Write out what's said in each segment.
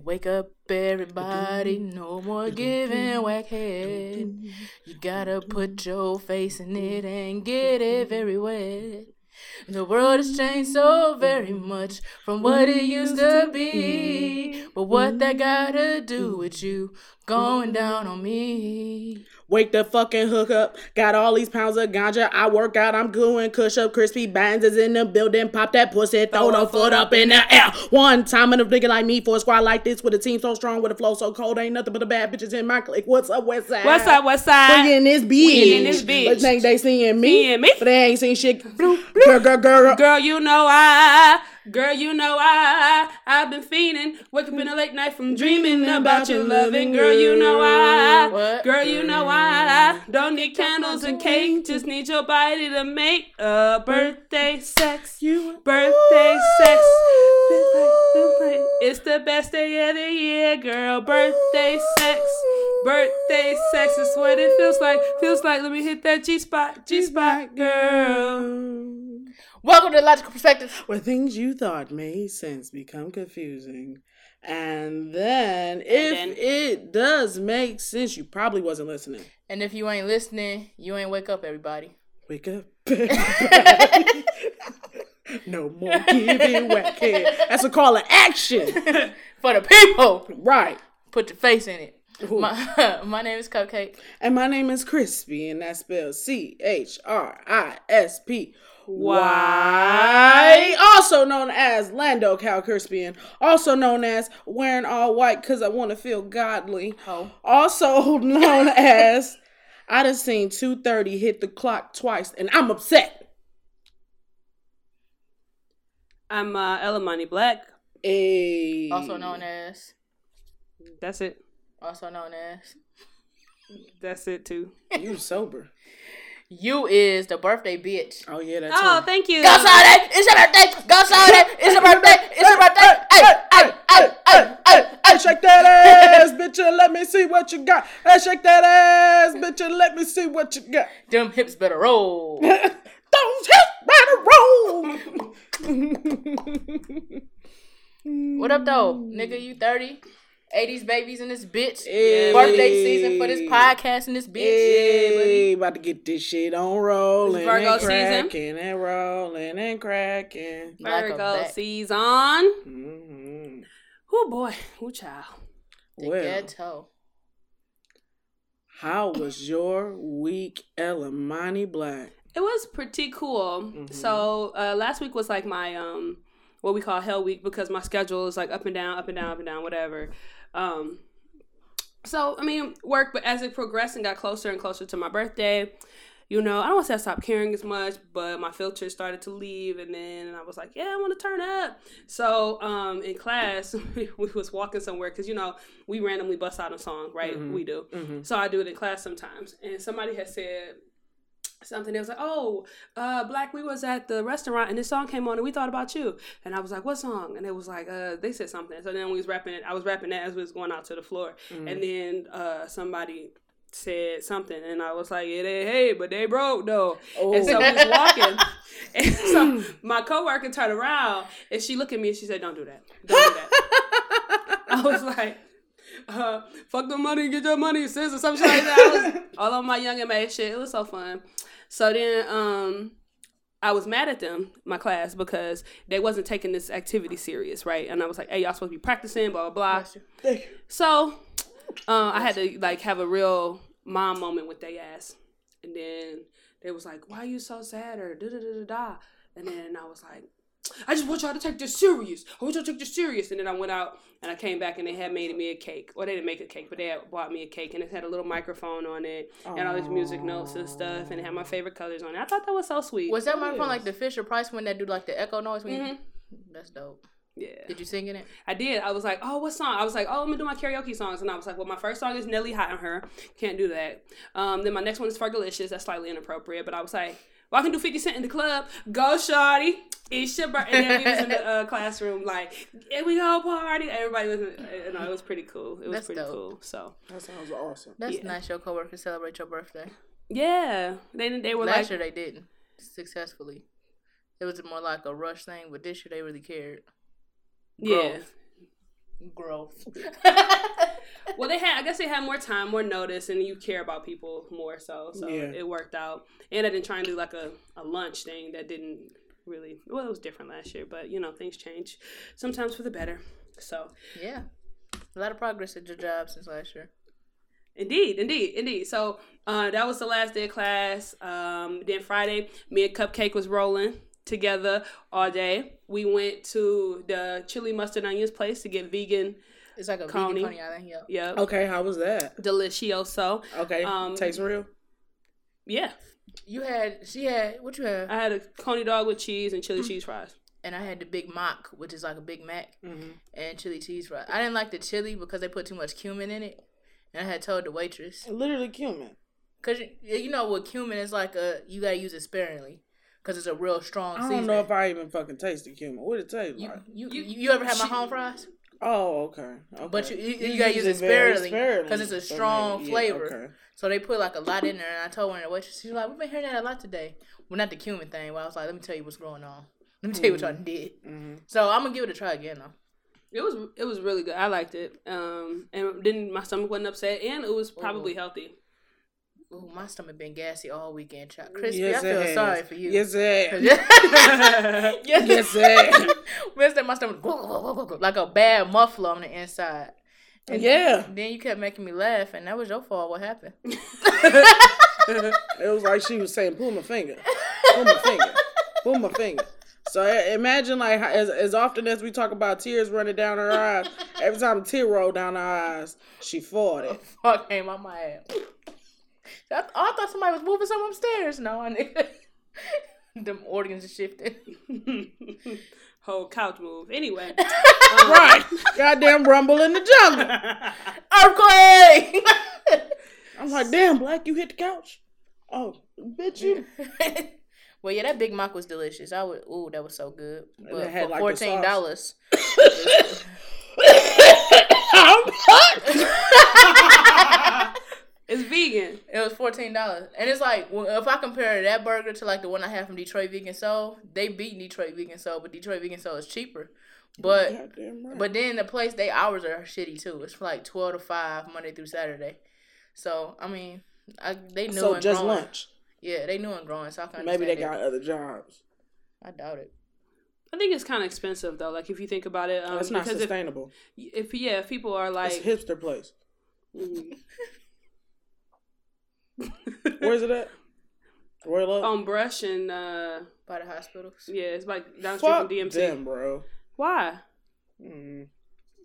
Wake up, everybody. No more giving whack head. You gotta put your face in it and get it very wet. The world has changed so very much from what it used to be. But what that gotta do with you going down on me? Wake the fucking hook up. Got all these pounds of ganja. I work out. I'm doing cush up. Crispy bands is in the building. Pop that pussy. Throw the foot up in the air. One time and a nigga like me for a squad like this with a team so strong with a flow so cold. Ain't nothing but the bad bitches in my clique. What's up, West Side? What's up, West Side? We in this bitch. We in this bitch. But think they seeing me. Seeing me. But they ain't seen shit. Girl, girl, girl. Girl, you know I, girl, you know I, I've been fiending. Wake up in the late night from dreaming about your loving. Girl, you know I, girl, you know I, don't need candles and cake, just need your body to make a birthday sex. You Birthday sex. It's the best day of the year, girl. Birthday sex. Birthday sex is what it feels like. Feels like, let me hit that G spot. G spot, girl. Welcome to Logical Perspective. Where things you thought made sense become confusing. And then, if then- it does make sense, you probably wasn't listening. And if you ain't listening, you ain't wake up, everybody. Wake up. everybody. no more giving whack head. That's a call to action. For the people, right. put your face in it. My, my name is Cupcake. And my name is Crispy, and that's spelled C H R I S P Y. Also known as Lando Calcrispian. Also known as wearing all white because I want to feel godly. Ho. Also known as I done seen 230 hit the clock twice, and I'm upset. I'm uh, Ella Money Black. Ayy. Also known as, That's it. also known as, That's it too. You sober. you is the birthday bitch. Oh, yeah, that's Oh, her. thank you. Go Saturday, it's your birthday. Go Saturday, it's your birthday. It's your birthday. Hey, hey, hey, hey, hey, Hey, shake that ass, bitch, and let me see what you got. Hey, shake that ass, bitch, and let me see what you got. Them hips better roll. Those hips better roll. What up though, nigga? You thirty? 80s babies in this bitch. Hey. Birthday season for this podcast in this bitch. Hey, about to get this shit on rolling It's Virgo and season. cracking and rolling and cracking. Like Virgo bat. season. hmm Oh boy, oh child. The Well, ghetto. how was your week, Elamani Black? It was pretty cool. So uh, last week was like my um what we call hell week because my schedule is like up and down, up and down, up and down, whatever. Um, so I mean work, but as it progressed and got closer and closer to my birthday, you know, I don't want to say I stopped caring as much, but my filter started to leave, and then I was like, yeah, I want to turn up. So um, in class, we was walking somewhere because you know we randomly bust out a song, right? We do. So I do it in class sometimes, and somebody had said something. They was like, "Oh, uh, Black, we was at the restaurant and this song came on and we thought about you." And I was like, "What song?" And it was like, uh, they said something. So then we was rapping it. I was rapping that as we was going out to the floor, and then uh, somebody said something, and I was like, "Yeah, they hey, but they broke though." And so we was walking, and so my coworker turned around and she looked at me and she said, "Don't do that. Don't do that." I was like. Uh, fuck the money, get your money, sis, or something like that. I was all on my young and mad shit. It was so fun. So then, um, I was mad at them, my class, because they wasn't taking this activity serious, right? And I was like, "Hey, y'all supposed to be practicing, blah blah blah." So, uh, I had to like have a real mom moment with they ass, and then they was like, "Why are you so sad?" or da da da da da, and then I was like. I just want y'all to take this serious. I want y'all to take this serious. And then I went out and I came back and they had made me a cake. Or they didn't make a cake, but they had bought me a cake and it had a little microphone on it and all these music notes and stuff and it had my favorite colors on it. I thought that was so sweet. Was that microphone like the Fisher Price one that do like the echo noise? When you, Mhm. That's dope. yeah. Did you sing in it? I did. I was like, oh, what song? I was like, oh, let me do my karaoke songs. And I was like, well, my first song is Nelly Hot in Herre. Can't do that. Um, then my next one is Fergalicious. That's slightly inappropriate. But I was like, well, I can do 50 Cent in the club. Go, shawty. It's your birthday. And then we was in the uh, classroom like, here we go, party. Everybody was, uh, you know, it was pretty cool. It was That's pretty dope. cool. So, That sounds awesome. That's Yeah. nice. Your coworkers celebrate your birthday. yeah. They, they were Last like, year they didn't successfully. It was more like a rush thing, but this year they really cared. yeah. Growth. Well, they had. I guess they had more time, more notice, and you care about people more. So, so Yeah. it worked out. And I didn't try and do like a, a lunch thing that didn't really. Well, it was different last year, but you know things change sometimes for the better. So, yeah. A lot of progress at your job since last year. Indeed, indeed, indeed. So uh, that was the last day of class. Um, then Friday, me and Cupcake was rolling together all day. We went to the chili mustard onions place to get vegan. It's like a Coney. vegan Coney Island. Yeah. Yep, Okay, how was that? delicioso. Okay, Um, tastes real. Yeah, You had, she had, what you had? I had a coney dog with cheese and chili cheese fries. and I had the Big Mac, which is like a Big Mac, Mm-hmm. and chili cheese fries. I didn't like the chili because they put too much cumin in it, and I had told the waitress Literally cumin. because you, you know with cumin is like a you gotta use it sparingly because it's a real strong I don't seasoning. know if I even fucking tasted cumin. What did it taste you, like? you, you you ever had my home fries? Oh, okay. okay. But you you, you gotta use it sparingly because it's a so strong maybe- yeah, flavor. okay. So they put like a lot in there, and I told one of the waitress, she was like, "We've been hearing that a lot today." Well, not the cumin thing, but I was like, "Let me tell you what's going on. Let me tell you what y'all did." Mhm. So I'm gonna give it a try again though. It was it was really good. I liked it. Um, and then my stomach wasn't upset, and it was probably healthy. Ooh, my stomach been gassy all weekend. Child. Mm. Crispy, Yes, I feel sorry for you. Yes, it. yes, Yes, it. Wednesday, my stomach like a bad muffler on the inside. And Yeah. Then you kept making me laugh, and that was your fault. What happened? It was like she was saying, "Pull my finger, pull my finger, pull my finger." So imagine like as as often as we talk about tears running down her eyes, every time a tear rolled down her eyes, she fought it. Fuck came out my ass. I, th- I thought somebody was moving something upstairs. No, I nigga. Them organs are shifting. Whole couch move. Anyway, um, Right, goddamn rumble in the jungle. Earthquake! I'm like, damn, black, you hit the couch. Oh, bitch, you. well, yeah, that Big Mac was delicious. I would, ooh, that was so good. But it had, for like, the fourteen dollars, it's vegan. it was fourteen dollars, and it's like well, if I compare that burger to like the one I had from Detroit Vegan Soul, they beat Detroit Vegan Soul, but Detroit Vegan Soul is cheaper. But Goddamn right. But then the place, they hours are shitty too. It's like twelve to five Monday through Saturday. So I mean, I, they knew so and just growing. lunch. Yeah, they knew and growing. So I can Maybe they understand got other jobs. I doubt it. I think it's kind of expensive though. Like if you think about it, um, That's not because if, sustainable. if yeah, if people are it's like, a hipster place. mm. Where's it at? Royal Oak. on Brush and uh, By the hospitals. yeah, it's like down Fuck from DMC. them, bro. Why? Mm.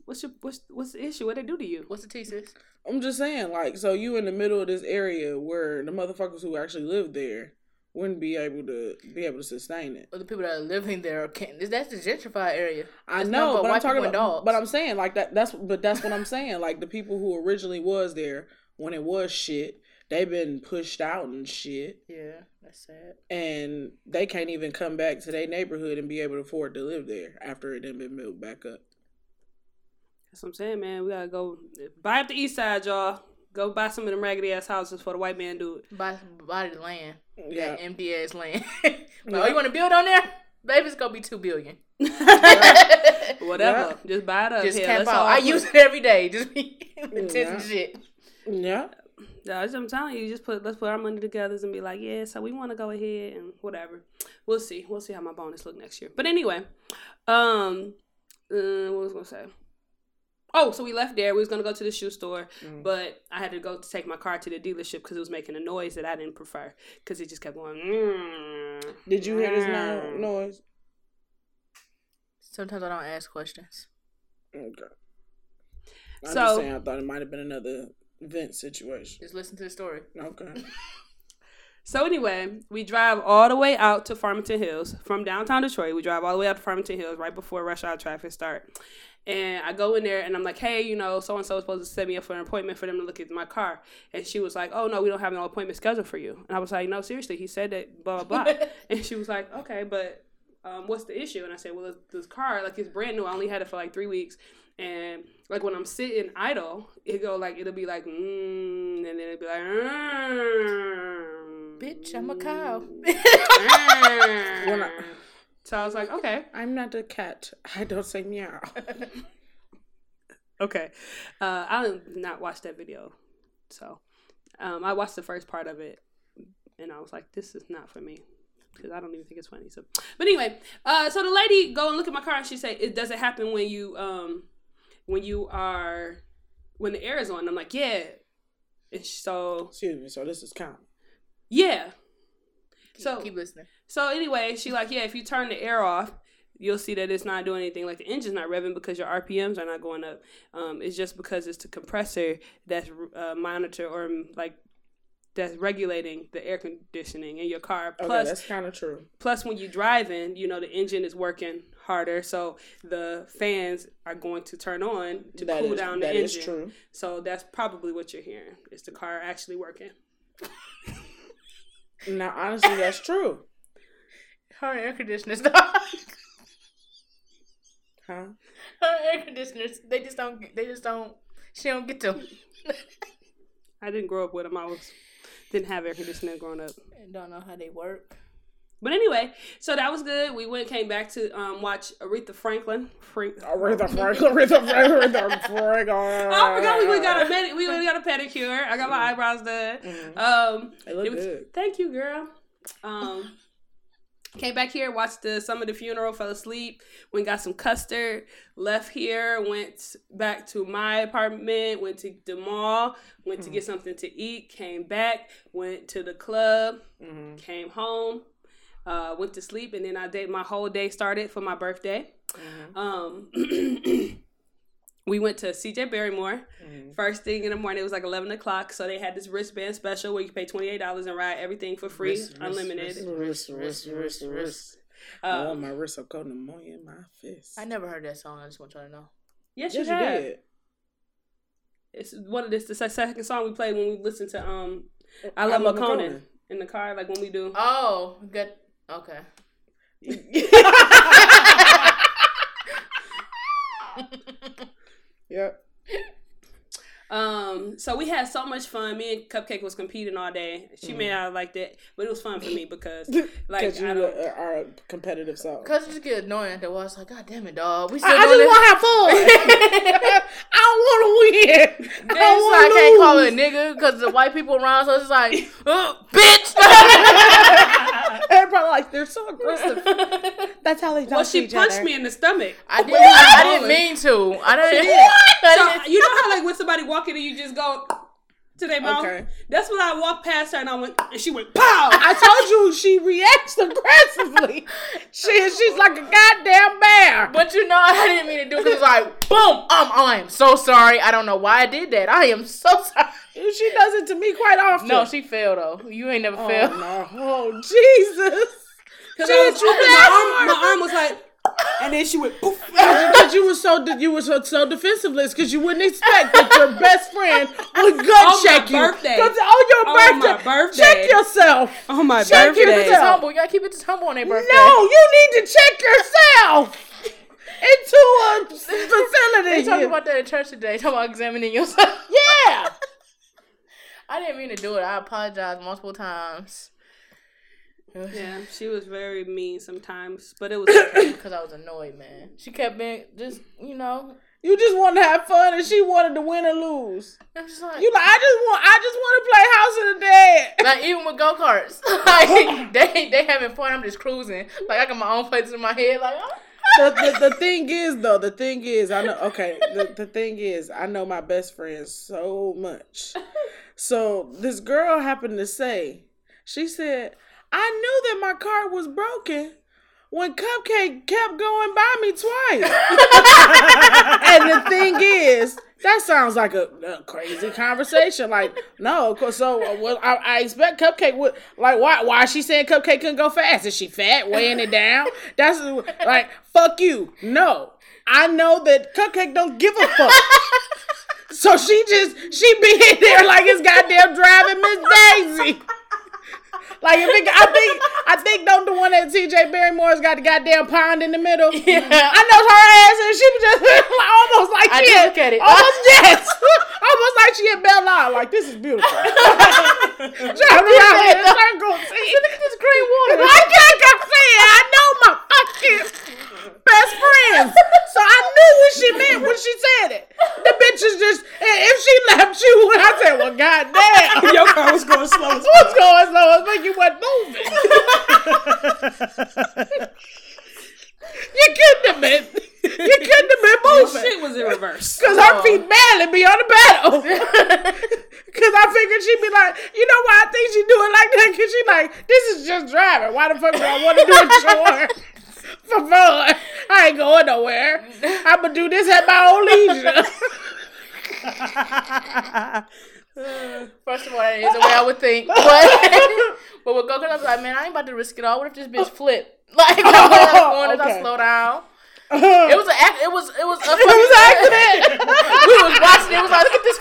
What's your what's what's the issue? What they do to you? What's the T sis? I'm just saying, like, so you in the middle of this area where the motherfuckers who actually live there wouldn't be able to be able to sustain it. Or the people that are living there can't. That's the gentrified area. I know, nothing but I'm talking about. dogs. But I'm saying like that. That's but that's what I'm saying. Like the people who originally was there when it was shit, they've been pushed out and shit, Yeah, that's sad. and they can't even come back to their neighborhood and be able to afford to live there after it done been built back up. That's what I'm saying, man. We gotta go buy up the east side, y'all. Go buy some of them raggedy ass houses for the white man do it. Buy buy the land. Yeah. That empty ass land. like, oh, you want to build on there? Baby, it's gonna be two billion. Whatever. Just buy it up. Just here. camp Let's out. I use it every day. Just be intense Yeah. shit. Yeah. Yeah, that's what I'm telling you. Just put let's put our money together and be like, yeah, so we want to go ahead and whatever. We'll see. We'll see how my bonus look next year. But anyway, um, uh, what was I gonna say? Oh, so we left there. We was gonna go to the shoe store, Mm. but I had to go to take my car to the dealership because it was making a noise that I didn't prefer because it just kept going. Mm, Did you hear this no- mm. noise? Sometimes I don't ask questions. Okay. I'm So- just saying, I thought it might have been another vent situation. Just listen to the story. Okay. So anyway, we drive all the way out to Farmington Hills from downtown Detroit. We drive all the way out to Farmington Hills right before rush hour traffic start. And I go in there and I'm like, hey, you know, so and so is supposed to set me up for an appointment for them to look at my car. And she was like, oh no, we don't have no appointment scheduled for you. And I was like, no, seriously, he said that, blah blah blah. and she was like, okay, but um, what's the issue? And I said, well, this, this car, like it's brand new. I only had it for like three weeks. And like when I'm sitting idle, it go like it'll be like, mm, and then it'll be like, mm, Bitch, I'm a cow. When I- so I was like, okay. I'm not a cat. I don't say meow. Okay. Uh, I did not watch that video. So um, I watched the first part of it and I was like, this is not for me. Because I don't even think it's funny. So, but anyway, uh, so the lady go and look at my car and she say, "It does it happen when you um, when you are when the air is on?" I'm like, "Yeah." And so Excuse me. So this is count. yeah. Keep, So- keep listening. So anyway, she like, yeah, if you turn the air off, you'll see that it's not doing anything. Like the engine's not revving because your RPMs are not going up. Um, it's just because it's the compressor that's uh, monitor or like that's regulating the air conditioning in your car. Okay, Plus, that's kind of true. plus when you're driving, you know the engine is working harder, so the fans are going to turn on to That cool is- down the that engine. is true. So that's probably what you're hearing. Is the car actually working? Now, honestly, that's true. Her air conditioners, dog. Huh? Her air conditioners, they just don't. They just don't. She don't get to. I didn't grow up with them. I was didn't have air conditioning growing up. don't know how they work. But anyway, so that was good. We went came back to um, watch Aretha Franklin. Frank- Aretha Franklin, Aretha Franklin, Aretha Franklin. Oh, I forgot we went got a mani- we went got a pedicure. I got my eyebrows done. Mhm. Um, They look was- good. Thank you, girl. Um, came back here, watched the some of the funeral, fell asleep. Went got some custard. Left here, went back to my apartment. Went to the mall. Went to get something to eat. Came back. Went to the club. Mhm. Came home. Uh, went to sleep, and then I did my whole day started for my birthday. Mhm. Um, we went to CJ Barrymore. Mhm. First thing in the morning, it was like eleven o'clock. So they had this wristband special where you pay twenty eight dollars and ride everything for free, Wrist, wrist, unlimited. Wrist, wrist, wrist, wrist. Um, oh, my wrist, I've got pneumonia in my fist. I never heard that song. I just want y'all to know. yes, Yes, you, you have. did. It's one of this the second song we played when we listened to um I I love Love McConan McConan. in the car, like when we do. Oh, good. Okay. yep. Um, so we had so much fun. Me and Cupcake was competing all day. She may mm. not have liked it, but it was fun for me because like you I don't. are are a competitive soul. Cause it just get annoying after a while. It's like, God damn it, dog. We I, still I doing just want to have fun. I don't want to win. I don't it's want like, I to can't call it a nigga because the white people around. So it's like, oh, bitch. Everybody like they're so aggressive. That's how they talk Well, to she each punched other. me in the stomach. I didn't. I didn't mean to. I didn't. So you know how like when somebody walking and you just go to their mouth. Okay. That's when I walked past her and I went and she went pow. I told you she reacts aggressively. She she's like a goddamn bear. But you know, I didn't mean to do it 'cause it's like, boom. Um, I am so sorry. I don't know why I did that. I am so sorry. She does it to me quite often. No, she failed though. You ain't never oh, failed. no. Oh Jesus. Because She I was hit you open, that my arm, my arm was like, and then she went poof. Because you were so you were so, so defensiveless because you wouldn't expect that your best friend would gut On check you. birthday. 'Cause on your birthday, On my birthday. birthday. Check yourself. Oh my birthday. Check Keep it birthday. just humble. You gotta keep it just humble on their birthday. No, you need to check yourself into a facility. They talking about that at church today. Talking about examining yourself. yeah. I didn't mean to do it. I apologize multiple times. Yeah, she was very mean sometimes, but it was okay. Because I was annoyed, man. She kept being just, you know. You just wanted to have fun, and she wanted to win or lose. I'm just like, You like, I just want, I just want to play House of the Dead. like even with go karts, like they they having fun. I'm just cruising. Like I got my own places in my head. Like oh. The, the, thing is, though, the thing is, I know. Okay, the, the thing is, I know my best friend so much. So this girl happened to say, she said, I knew that my car was broken when Cupcake kept going by me twice. and the thing is, that sounds like a, a crazy conversation. Like, no, 'cause so uh, well, I, I expect Cupcake would like why why is she saying Cupcake couldn't go fast? Is she fat, weighing it down? That's like fuck you. No, I know that Cupcake don't give a fuck. So she just she be in there like it's goddamn driving Miss Daisy. Like if it, I think I think don't the one that CJ Barrymore's got the goddamn pond in the middle. Yeah. I know her ass and she was just like I did had, look at it. Almost yes. almost like she had Belle Isle. Like this is beautiful. Driving around here in circles. Look at this green water can't keep saying I know my fucking best friends. So I knew what she meant when she said it. The moving. shit was in reverse. Cause her feet barely be on the pedal. Cause I figured she'd be like, you know why I think she do it like that? Cause she like, this is just driving. Why the fuck do I want to do a chore for fun? I ain't going nowhere. I'ma do this at my own leisure. First of all, that is the way I would think. But but with go kart, I was like, man, I ain't about to risk it all. What if this bitch flip? Like, I'm going as I slow down. It was an act. It was it was a It was an accident. we was watching. It was like, look at this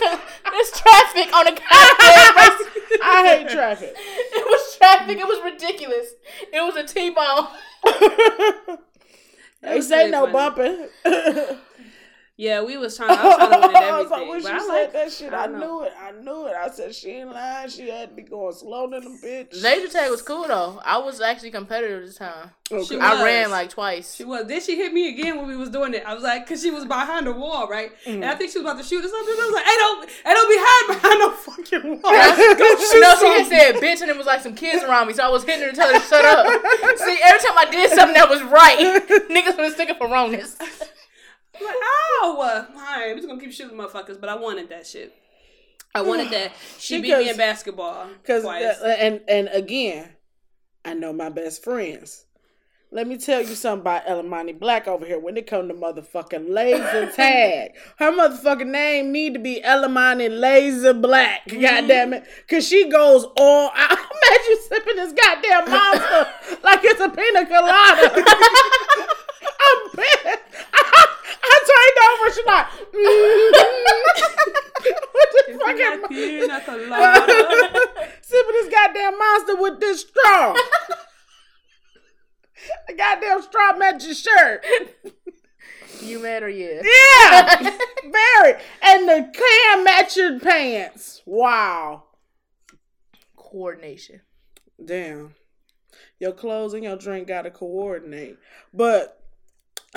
this traffic on a goddamn. I hate traffic. It was traffic. It was ridiculous. It was a T-bone. They was say no funny. bumping. Yeah, we was trying. I was trying to win I was like, when but she I said like- that shit, I, I knew it. I knew it. I said she ain't lying. She had to be going slow than a bitch. Laser tag was cool though. I was actually competitive this time. Okay. She I ran like twice. She was. Then she hit me again when we was doing it. I was like, cause she was behind the wall, right? And I mm. think she was about to shoot or something. I was like, hey, don't, hey, don't be hiding behind no fucking wall. Go shoot no, she something. had said bitch, and it was like some kids around me, so I was hitting her to tell her to shut up. See, every time I did something that was right, niggas was sticking for wrongness. Like, oh, uh, all right, I'm just gonna keep shooting motherfuckers, but I wanted that shit. I wanted that. She beat me in basketball Cause twice. uh, and and again, I know my best friends. Let me tell you something about Elamani Black over here. When it come to motherfucking laser tag, her motherfucking name need to be Elamani Laser Black. Mm-hmm. God damn it, cause she goes all. I imagine you sipping this goddamn monster like it's a pina colada. I'm pissed. I, turned over. She's like, mm. what the It's fucking like pina colada. sipping this goddamn monster with this straw. the goddamn straw match your shirt. You mad or yeah? Yeah, very. And the can match your pants. Wow. Coordination. Damn. Your clothes and your drink gotta coordinate. But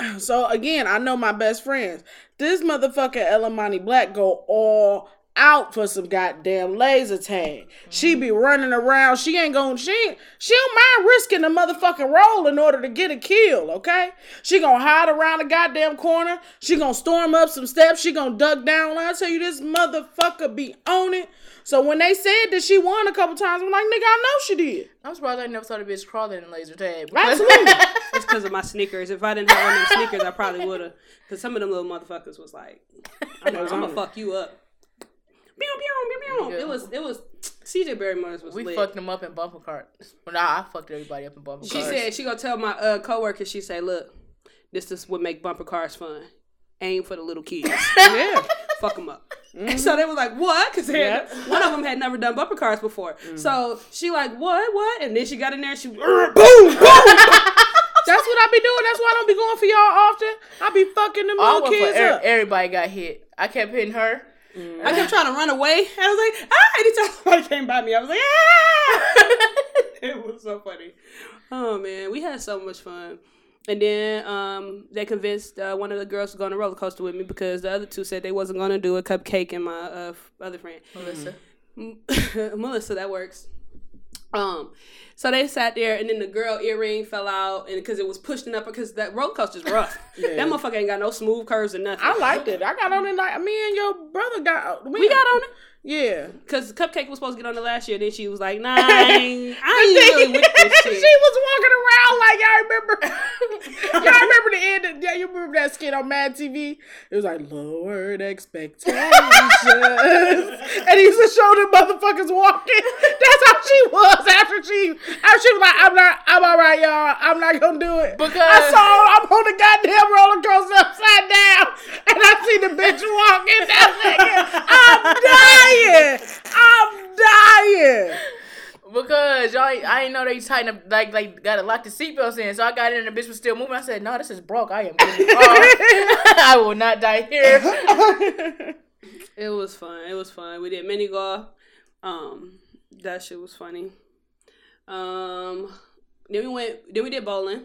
so again, I know my best friends. This motherfucker Elamani Black go all out for some goddamn laser tag. She be mm-hmm. running around. She ain't gonna she she don't mind risking a motherfucking roll in order to get a kill, okay? She gonna hide around the goddamn corner. She gonna storm up some steps. She gonna duck down. I tell you, this motherfucker be on it. So when they said that she won a couple times, I'm like, nigga, I know she did. I'm surprised I never saw the bitch crawling in laser tag. Absolutely. It's because of my sneakers. If I didn't have one of them sneakers, I probably would have. Because some of them little motherfuckers was like, I'm, was gonna fuck you up. Pew, pew, pew, pew. It was, it was, CJ Barrymore's was we lit. fucked them up in bumper carts. Well, nah, I fucked everybody up in bumper carts. She said she gonna tell my uh, coworker. She say, "Look, this is what make bumper cars fun. Aim for the little kids. yeah. Fuck them up." And so they were like, "What?" Because Yeah. one of them had never done bumper cars before. So she like, "What? What?" And then she got in there. and She boom, boom. That's what I be doing. That's why I don't be going for y'all often. I be fucking them little went for kids er- up. everybody got hit. I kept hitting her. I kept trying to run away. And I was like, "Ah!" Anytime somebody came by me, I was like, "Ah!" it was so funny. Oh man, we had so much fun. And then um, they convinced uh, one of the girls to go on a roller coaster with me because the other two said they wasn't going to do a cupcake and my uh, f- other friend. Melissa. Melissa, that works. Um, so they sat there, and then the girl earring fell out, and because it was pushing up, because that roller coaster's rough. Yeah. That motherfucker ain't got no smooth curves or nothing. I liked it. I got on it like me and your brother got. we got on it Yeah. because Cupcake was supposed to get on the last year. Then she was like, "Nah, I ain't, I ain't really with this she was walking around like y'all remember. y'all remember the end? Of, yeah, you remember that skit on Mad TV? It was like lowered expectations, and he used to show the motherfuckers walking. That's how she was after she after she was like, "I'm not, I'm all right, y'all. I'm not gonna do it." Because- I saw I'm on the goddamn roller coaster upside down, and I see the bitch walking. That nigga, I'm dying. I'm dying. Because y'all, I didn't know they tighten up, like, like got to lock the seatbelts in. So I got in and the bitch was still moving. I said, no, this is broke. I am getting off. I will not die here. It was fun. It was fun. We did mini golf. Um, that shit was funny. Um, then we went. Then we did bowling.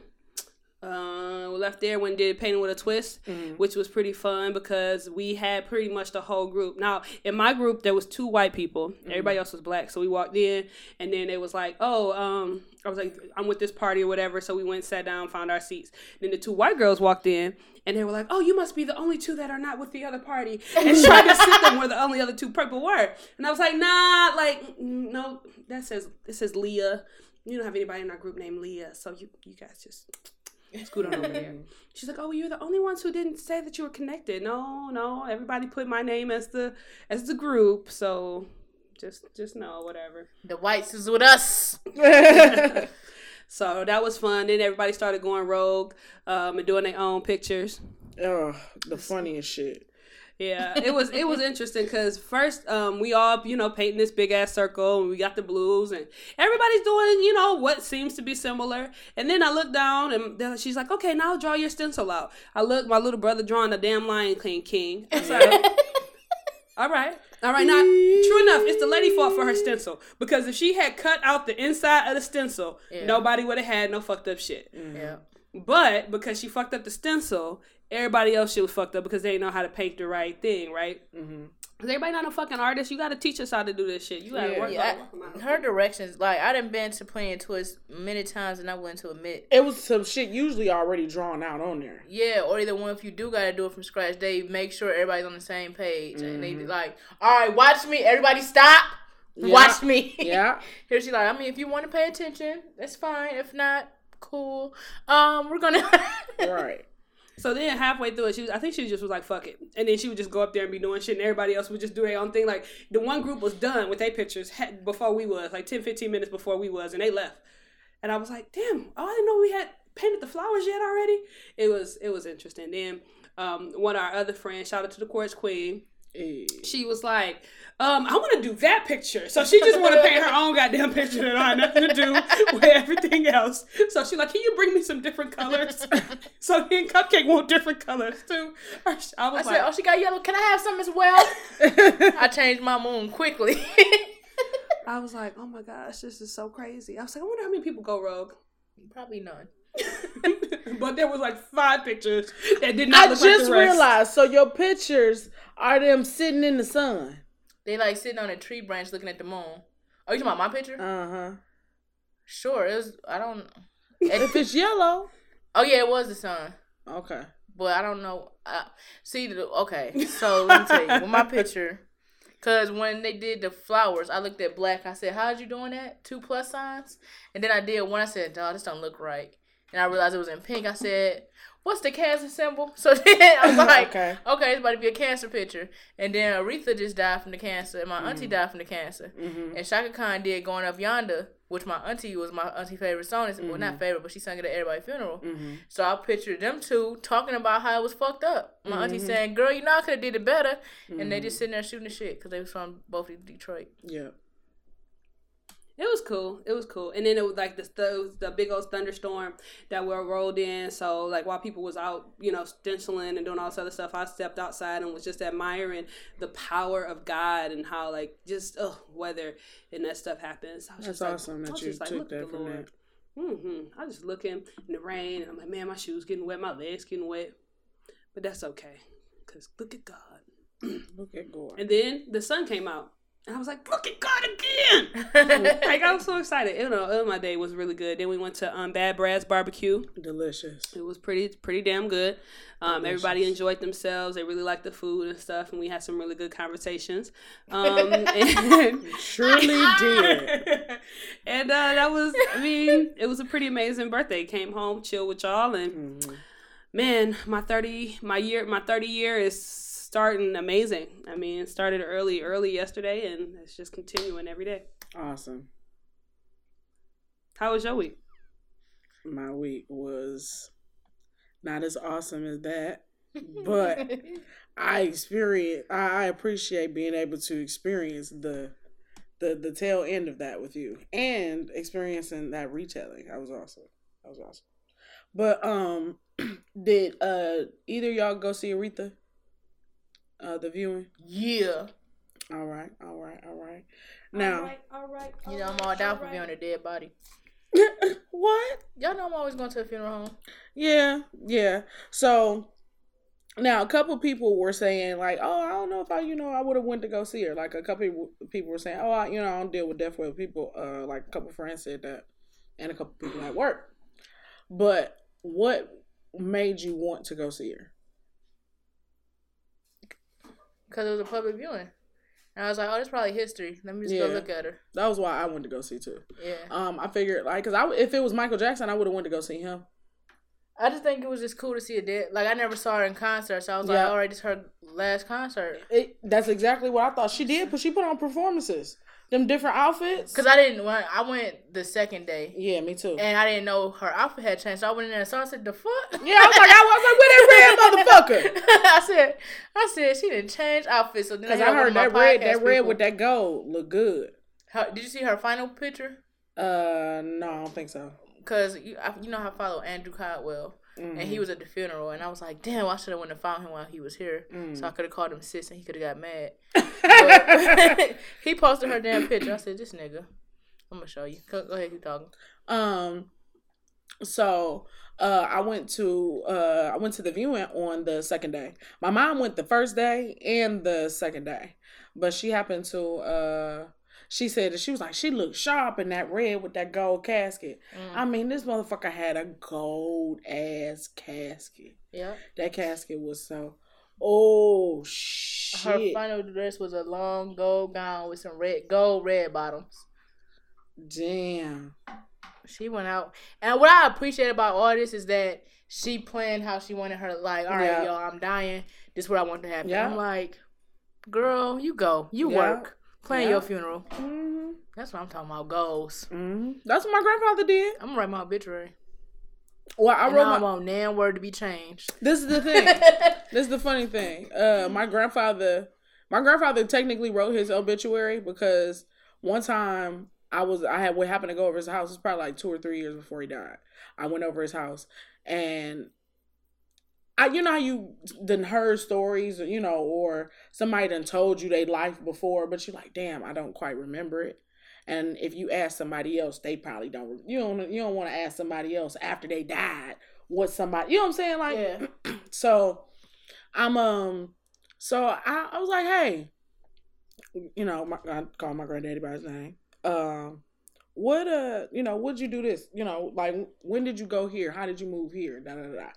Uh, we left there when did painting with a twist, which was pretty fun because we had pretty much the whole group. Now in my group there was two white people. Everybody else was black. So we walked in, and then it was like, oh, um, I was like, I'm with this party or whatever. So we went, sat down, found our seats. Then the two white girls walked in, and they were like, "Oh, you must be the only two that are not with the other party," and tried to sit them where the only other two purple were. And I was like, "Nah, like mm, no, that says it says Leah. You don't have anybody in our group named Leah, so you you guys just." Scoot on over there. She's like, "Oh, you're the only ones who didn't say that you were connected. No, no, everybody put my name as the as the group. So just just know whatever." The whites is with us. So that was fun. Then everybody started going rogue um, and doing their own pictures. Oh, the funniest shit. Yeah, it was it was interesting because first um, we all you know painting this big ass circle and we got the blues and everybody's doing you know what seems to be similar. And then I look down and she's like okay now draw your stencil out. I look my little brother drawing the damn Lion King king. I was like, all right. All right now true enough it's the lady fault for her stencil because if she had cut out the inside of the stencil Yeah. nobody would have had no fucked up shit. Yeah. but because she fucked up the stencil, everybody else shit was fucked up because they didn't know how to paint the right thing, right? Mm-hmm. Cause everybody not a fucking artist. You got to teach us how to do this shit. You got to Yeah. work Yeah, on I- her directions, like I done been to playing twists many times, and I wouldn't to admit. It was some shit usually already drawn out on there. Yeah, or either one if you do gotta do it from scratch, they make sure everybody's on the same page, and they Mm-hmm. be like, "All right, watch me, everybody, stop, Yeah. watch me." Yeah. Here she like, I mean, if you want to pay attention, that's fine. If not, cool. Um, we're gonna. right. So then halfway through it, she was, I think she just was like, fuck it. And then she would just go up there and be doing shit and everybody else would just do their own thing. Like the one group was done with their pictures before we was, like 10, 15 minutes before we was, and they left. And I was like, damn, oh, I didn't know we had painted the flowers yet already. It was, it was interesting. Then um, one of our other friends, shout out to the Quartz Queen, Eh. she was like, um, I want to do that picture. So she just want to paint her own goddamn picture that I had nothing to do with everything else. So she like, can you bring me some different colors? so then Cupcake want different colors too. I was I like, said, "Oh, she got yellow. Can I have some as well?" I changed my moon quickly. I was like, oh my gosh, this is so crazy. I was like, I wonder how many people go rogue. Probably none. but there was like five pictures that did I not look like just the rest. realized. So your pictures are them sitting in the sun. They like sitting on a tree branch looking at the moon. Are you talking about my picture? Uh huh. Sure, it was. I don't. If it's yellow, Oh yeah, it was the sun. okay. but I don't know. I, see, the, okay, so let me tell you, with my picture, because when they did the flowers, I looked at black. I said, "How'd you doing that? Two plus signs?" And then I did one. I said, "Dog, this don't look right." And I realized it was in pink. I said, "What's the cancer symbol?" So then I was like, Okay. "Okay, it's about to be a cancer picture." And then Aretha just died from the cancer, and my Mm-hmm. auntie died from the cancer. And Chaka Khan did "Going Up Yonder," which my auntie was my auntie favorite song. Well, Mm-hmm. not favorite, but she sang it at everybody's funeral. So I pictured them two talking about how it was fucked up. My auntie Mm-hmm. saying, "Girl, you know I could have did it better," and they just sitting there shooting the shit because they was from both Detroit. Yeah. It was cool. It was cool. And then it was like the the, the big old thunderstorm that were rolled in. So like while people was out, you know, stenciling and doing all this other stuff, I stepped outside and was just admiring the power of God and how like just oh weather and that stuff happens. I was That's just like, awesome I that you like, took at that the from that. Mm-hmm. I was just looking in the rain and I'm like, man, my shoes getting wet, my legs getting wet, but that's okay, cause look at God. Look at Gore. And then the sun came out. And I was like, look at God again. like I was so excited. You know, uh, my day was really good. Then we went to um, Bad Brad's barbecue. Delicious. It was pretty pretty damn good. Um, everybody enjoyed themselves. They really liked the food and stuff, and we had some really good conversations. Um, and, Surely did. and uh, that was, I mean, it was a pretty amazing birthday. Came home, chill with y'all, and Mhm. man, my thirty, my year, my thirty year is starting amazing. I mean, it started early, early yesterday, and it's just continuing every day. Awesome. How was your week? My week was not as awesome as that, but I experience. I I appreciate being able to experience the the the tail end of that with you and experiencing that retelling. That was awesome. That was awesome. But um, did uh either y'all go see Aretha? Uh, the viewing. yeah, All right, all right, all right. Now, all right, all right. you know I'm all down for viewing a dead body. what? Y'all know I'm always going to a funeral home. Yeah, yeah. So now a couple people were saying like, "Oh, I don't know if I, you know, I would have went to go see her." Like a couple people- people were saying, "Oh, I, you know, I don't deal with death with people." Uh, like a couple friends said that, and a couple people at work. But what made you want to go see her? Because it was a public viewing. And I was like, oh, that's probably history. Let me just go look at her. That was why I wanted to go see too. Yeah. Um, I figured like, cause I if it was Michael Jackson, I would have went to go see him. I just think it was just cool to see a dead. Like I never saw her in concert, so I was Yeah. like, all right, this her last concert. It, that's exactly what I thought she did, but she put on performances, them different outfits. Cause I didn't want. I went the second day, yeah, me too. and I didn't know her outfit had changed. So I went in there and saw. I said, "The fuck." yeah, I was like, I was like, where that red motherfucker? I said, I said she didn't change outfits. So then Because I heard that red, that red people. with that gold look good. Her, did you see her final picture? Uh, no, I don't think so. Cause you, I, you know how I follow Andrew Caldwell, Mm-hmm. and he was at the funeral, and I was like, damn, I should have went and found him while he was here, Mm. so I could have called him sis, and he could have got mad. He posted her damn picture. I said, this nigga, I'm gonna show you. Go, go ahead, keep talking. Um, so uh, I went to uh, I went to the viewing on the second day. My mom went the first day and the second day, but she happened to uh, she said that she was like she looked sharp in that red with that gold casket. Mm. I mean, this motherfucker had a gold ass casket. Yeah. That casket was so. Oh shit. Her final dress was a long gold gown with some red, gold red bottoms. Damn. She went out, and what I appreciate about all this is that she planned how she wanted her. Like, all right, Yeah. y'all, I'm dying. This is what I want to happen. Yeah. I'm like, girl, you go, you Yeah. work, plan Yeah. your funeral. hmm That's what I'm talking about. Goals. hmm That's what my grandfather did. I'm gonna write my obituary. Well, I And wrote I my. want nan word to be changed. This is the thing. this is the funny thing. Uh, my grandfather, my grandfather technically wrote his obituary because one time I was, I had what happened to go over his house. It was probably like two or three years before he died. I went over his house and. I, you know how you done heard stories, you know, or somebody done told you they life before, but you're like, damn, I don't quite remember it. And if you ask somebody else, they probably don't. You don't. You don't want to ask somebody else after they died what somebody. You know what I'm saying? Like, yeah. so I'm um so I, I was like, hey, you know, my, I call my granddaddy by his name. Um, what uh, you know, what'd you do this? You know, like when did you go here? How did you move here? Da da da. Mhm.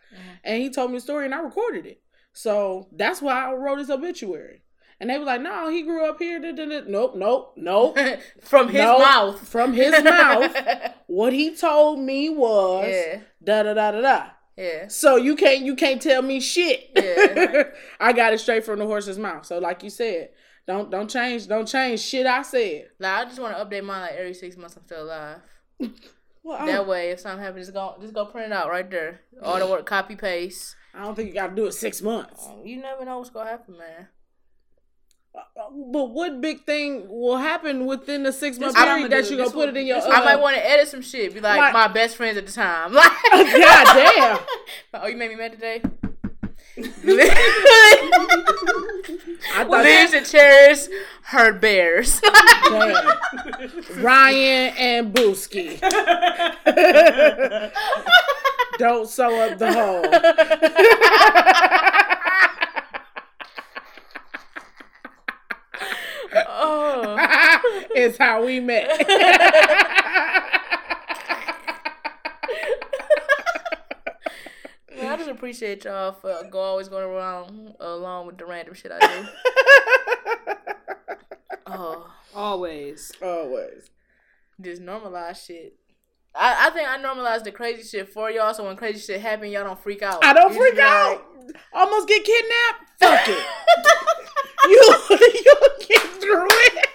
And he told me the story, and I recorded it. So that's why I wrote his obituary. And they were like, no, he grew up here. Da, da, da. Nope, nope, nope. From his No, mouth. From his mouth. What he told me was yeah. da da da da da. Yeah. So you can't you can't tell me shit. Yeah. I got it straight from the horse's mouth. So like you said, don't don't change don't change shit I said. Like I just want to update mine like every six months. I'm still alive. Well, That way, if something happens, just go just go print it out right there. All the work, copy paste. I don't think you got to do it six months. Um, You never know what's gonna happen, man. Uh, But what big thing will happen within the six month period that you gonna put it in your? Uh, I might want to edit some shit. Be like, Like- my best friends at the time. Like, God damn. oh, you made me mad today. I thought Liz and cherish her bears. Ryan and Booski. don't sew up the hole. oh. it's how we met. Man, I just appreciate y'all for go always going around along with the random shit I do. Oh, Always. Always. just normalize shit. I, I think I normalize the crazy shit for y'all, so when crazy shit happen, y'all don't freak out. I don't You freak be out. like- Almost get kidnapped. Fuck it. you you get through it.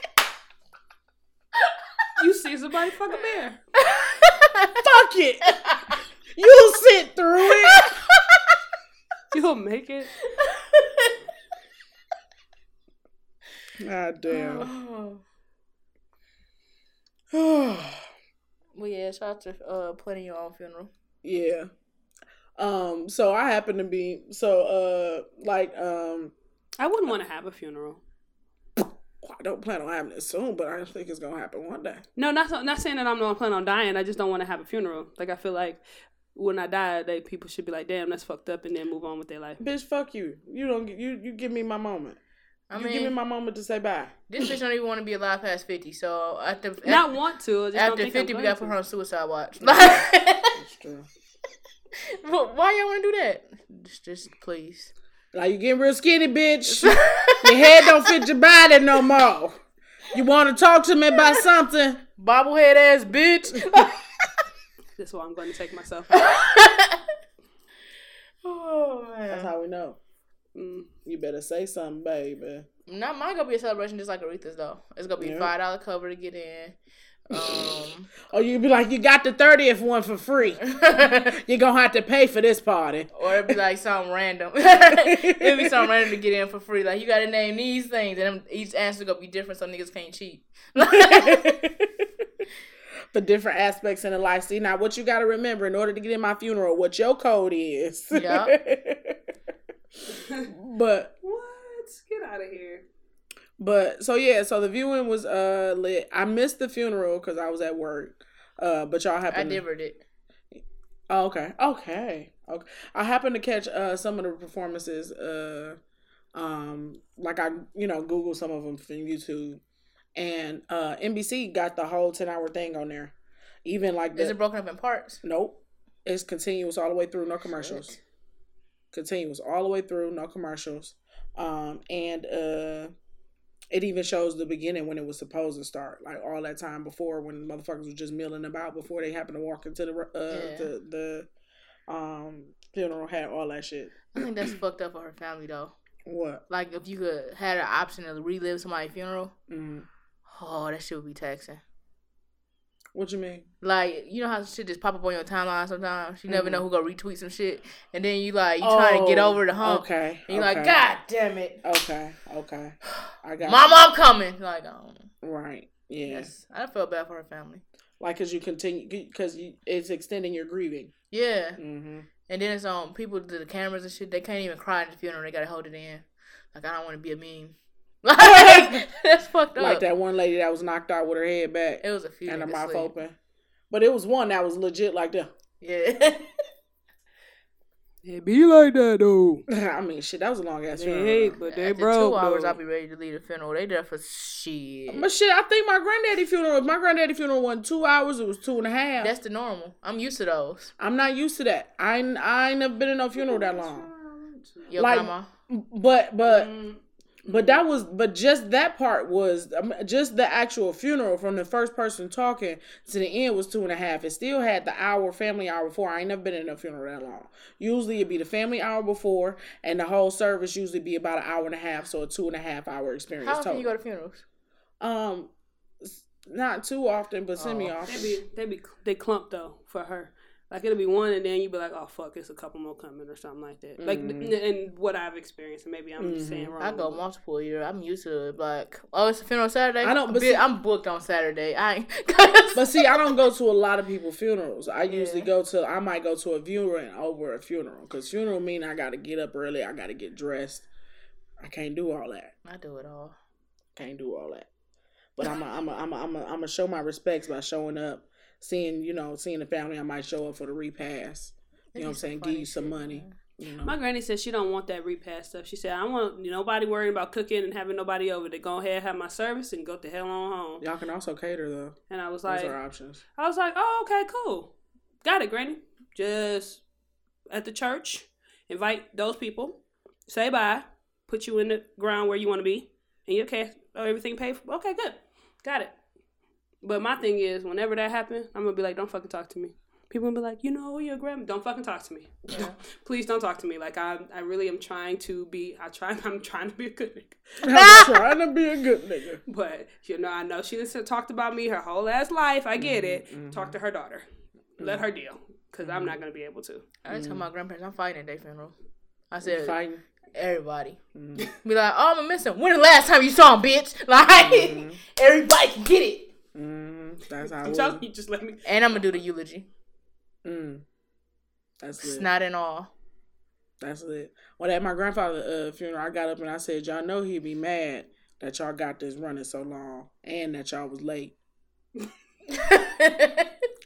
You see somebody fuck a bear. Fuck it. You'll sit through it. You'll make it. God damn. Oh. well, yeah, shout out to uh, planning your own funeral. yeah. Um. So I happen to be so uh like um. I wouldn't want to have a funeral. I don't plan on having it soon, but I think it's gonna happen one day. No, not not saying that I'm not planning on dying. I just don't want to have a funeral. Like I feel like when I die, they people should be like, "Damn, that's fucked up," and then move on with their life. Bitch, fuck you. You don't. You you give me my moment. I you mean, give me my moment to say bye. this bitch don't even want to be alive past fifty. So after Not want to. I just don't after think I'm fifty, we got to put to. her on suicide watch. That's true. Well, Why y'all want to do that? Just, just please. Like you getting real skinny, bitch. Your head don't fit your body no more. You want to talk to me about something? Bobblehead ass bitch. That's why I'm going to take myself out. oh man, That's how we know. Mm. You better say something, baby. Not mine gonna be a celebration just like Aretha's though. It's gonna be Yeah. five dollar cover to get in. Um Or you'd be like, you got the 30th one for free. You're going to have to pay for this party. Or it'd be like something random. it'd be something random to get in for free. Like you gotta name these things, and each answer gonna be different, so niggas can't cheat. For different aspects in the life. See, now what you got to remember in order to get in my funeral, what your code is. Yeah. but What? Get out of here. but so yeah, so the viewing was uh lit. I missed the funeral because I was at work. Uh, but y'all I happened. to- differed it. Oh, okay. Okay. Okay. I happened to catch uh some of the performances uh um like I you know Google some of them from YouTube and uh NBC got the whole 10 hour thing on there. Even like Is it broken up in parts? nope. It's continuous all the way through no commercials. Shit. Continuous all the way through no commercials. Um and uh it even shows the beginning when it was supposed to start, like all that time before when motherfuckers were just milling about before they happened to walk into the uh Yeah. the the um funeral had all that shit. I think that's fucked up for her family though. What? Like if you could had an option to relive somebody's funeral, Mm. Oh that shit would be taxing. What you mean? Like you know how shit just pop up on your timeline sometimes. You never Mhm. know who gonna retweet some shit, and then you like you trying to get Oh, over the hump, Okay. and you're okay. like, God damn it, Okay. Okay. I got my mom coming. Like, oh. Right. Yeah. yes, I felt bad for her family. Like, cause you continue, cause you, it's extending your grieving. Yeah, Mm-hmm. and then it's on people do the cameras and shit. They can't even cry at the funeral. They gotta hold it in. Like I don't want to be a meme. Like that's fucked up. Like that one lady that was knocked out with her head back It was a few and her mouth sleep. open. But it was one that was legit like that. Yeah. It be like that though. I mean, shit, that was a long ass They funeral. hate, but they After broke. two hours, though. I'll be ready to leave the funeral. They there for shit. But shit, I think my granddaddy funeral. If my granddaddy funeral wasn't two hours, it was two and a half. That's the normal. I'm used to those. I'm not used to that. I ain't- I ain't never been in no funeral that long. Your Like- grandma. But but Mm, but that was but just that part was um, just the actual funeral from the first person talking to the end was two and a half. It still had the hour family hour before. I ain't never been in a funeral that long. Usually it'd be the family hour before, and the whole service usually be about an hour and a half, so a two and a half hour experience How often total. you go to funerals? um, not too often, but Oh. semi They often. be they be they clump though for her. Like it'll be one, and then you be like, "Oh fuck, it's a couple more coming" or something like that. Like Mhm. and what I've experienced, and maybe I'm just saying wrong. I go multiple year. I'm used to it. Like, oh, it's a funeral Saturday. I don't- but see- I'm booked on Saturday. I ain't. But see, I don't go to a lot of people funerals. I usually Yeah. go to I might go to a viewing over a funeral because funeral mean I got to get up early. I got to get dressed. I can't do all that. I do it all. Can't do all that. But I'm a, I'm a, I'm a, I'm a, I'm gonna show my respects by showing up, seeing you know, seeing the family. I might show up for the repast. You know what I'm saying? Give you some money. You know. My granny said she don't want that repass stuff. She said I don't want nobody worrying about cooking and having nobody over. To go ahead have my service and go the hell on home. Y'all can also cater though. And I was like, Those like, are options. I was like, oh okay, cool, got it, granny. Just at the church, invite those people, say bye, put you in the ground where you want to be, and you okay, oh, everything paid for. Okay, good, got it. But my thing is, whenever that happens, I'm gonna be like, don't fucking talk to me. People gonna be like, you know, your grandma. Don't fucking talk to me. Yeah. Please don't talk to me. Like I, I really am trying to be. I try. I'm trying to be a good nigga. I'm trying to be a good nigga. But you know, I know she done said- talked about me her whole ass life. I get it. Mhm, Talk to her daughter. Let her deal, because I'm not gonna be able to. I just tell my grandparents I'm fighting at their funeral. I said Fighting. everybody. Mhm. Be like, oh, I'm missing. When the last time you saw him, bitch? Like everybody can get it. Mhm. That's how. I'm telling you, just let me. And I'm gonna do the eulogy. Mm. That's lit. Snot and all. That's lit. Well, at my grandfather's uh, funeral, I got up and I said, "Y'all know he'd be mad that y'all got this running so long and that y'all was late.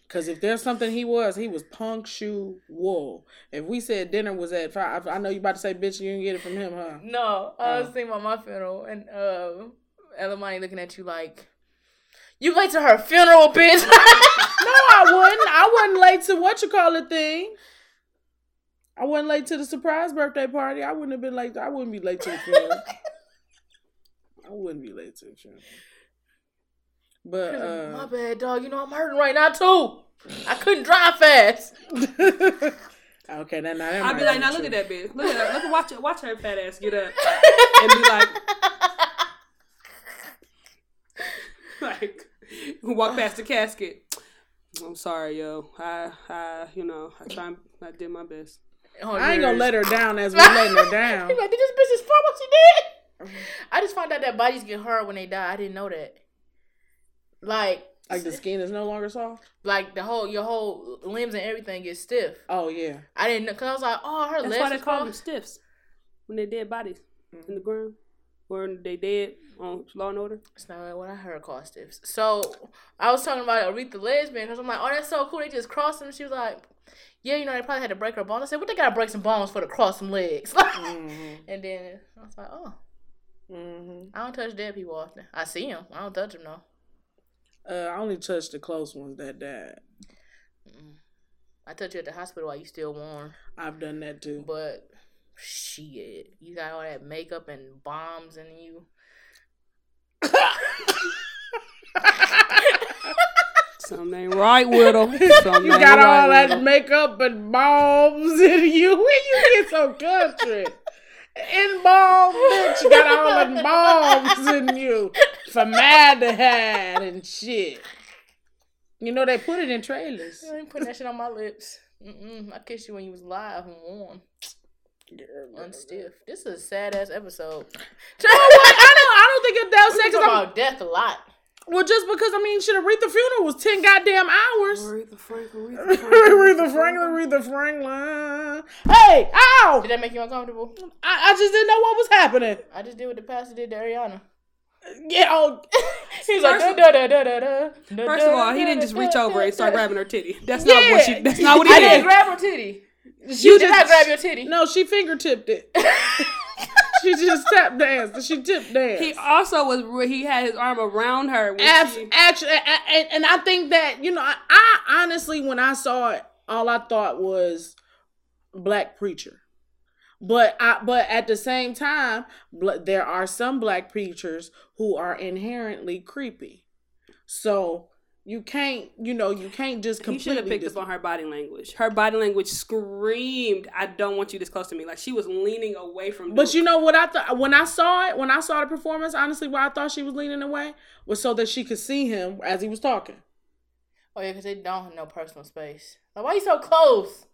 Cause if there's something he was, he was punctual. If we said dinner was at five, I know you about to say, "Bitch, you didn't get it from him, huh?" no, I was Oh. thinking about my funeral and uh, Elamani looking at you like, you late to her funeral, bitch. No, I wouldn't. I wasn't late to what you call it thing. I wasn't late to the surprise birthday party. I wouldn't have been late. I wouldn't be late to the funeral. I wouldn't be late to the funeral. But My uh, bad, dog. You know I'm hurting right now too. I couldn't drive fast. okay, then now that I'd be like, now look at that bitch. Look at her. Look at watch watch her fat ass get up and be like, like walk past the casket. I'm sorry, yo. I, I, you know, I try. I did my best. Oh, I ain't gonna let her down as we're letting her down. He's like, did this bitch just what she did? Mm-hmm. I just found out that bodies get hard when they die. I didn't know that. Like, Like the skin is no longer soft. like the whole your whole limbs and everything get stiff. Oh yeah. I didn't know because I was like, oh, her That's legs. That's why they call them stiffs when they dead bodies in the ground, or they dead on Law and Order. That's not what I heard called stiffs. So I was talking about Aretha lesbian because I'm like, oh, that's so cool. They just crossed them. She was like, yeah, you know, they probably had to break her bones. I said, what they gotta break some bones for to cross some legs? Mm-hmm. and then I was like, oh, Mm-hmm. I don't touch dead people often. I see them. I don't touch them though. Uh, I only touch the close ones that died. I touch you at the hospital while you still warm. I've done that too. But shit, you got all that makeup and bombs in you. Something ain't right with them. Something You got right all with that 'em. makeup and bombs in you. When you get so country. Embalmed, bitch. You got all them balms in you. Formaldehyde and shit. You know, they put it in trailers. You ain't putting that shit on my lips. Mm-mm. I kissed you when you was live and warm, unstiff. This is a sad ass episode. I don't, I don't think it that was We sad talk 'cause I'm- about death a lot. Well, just because I mean, shit, Aretha funeral was ten goddamn hours. Aretha Franklin, Aretha Franklin. Aretha Franklin, Aretha Franklin. Hey, ow! Did that make you uncomfortable? I, I just didn't know what was happening. I just did what the pastor did to Ariana. Yeah, oh, He was like, da, da, da, da, da, da, First of all, he didn't just reach over and start grabbing her titty. That's not what she. That's not what he I didn't did. grab her titty. She You did not grab your titty. No, she fingertipped it. she just tap danced. She tip danced. He also was. He had his arm around her. When Abs- she, actually, and, and I think that you know, I, I honestly, when I saw it, all I thought was black preacher. But I, but at the same time, bl- there are some black preachers who are inherently creepy. So you can't, you know, you can't just he completely. should have picked dis- up on her body language. Her body language screamed, "I don't want you this close to me." Like she was leaning away from. But you know what I thought when I saw it, when I saw the performance, honestly, why I thought she was leaning away was so that she could see him as he was talking. Oh yeah, because they don't have no personal space. Like, why are you so close?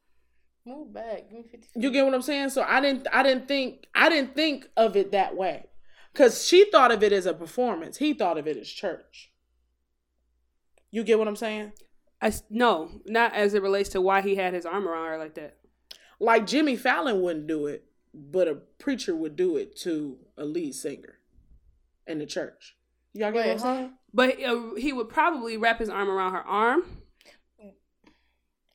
Move back. Give me fifty. You get what I'm saying? So I didn't I didn't think I didn't think of it that way. Cause she thought of it as a performance. He thought of it as church. You get what I'm saying? I s- no, not as it relates to why he had his arm around her like that. Like Jimmy Fallon wouldn't do it, but a preacher would do it to a lead singer in the church. Y'all get Wait, what I'm huh? saying? But uh, he would probably wrap his arm around her arm.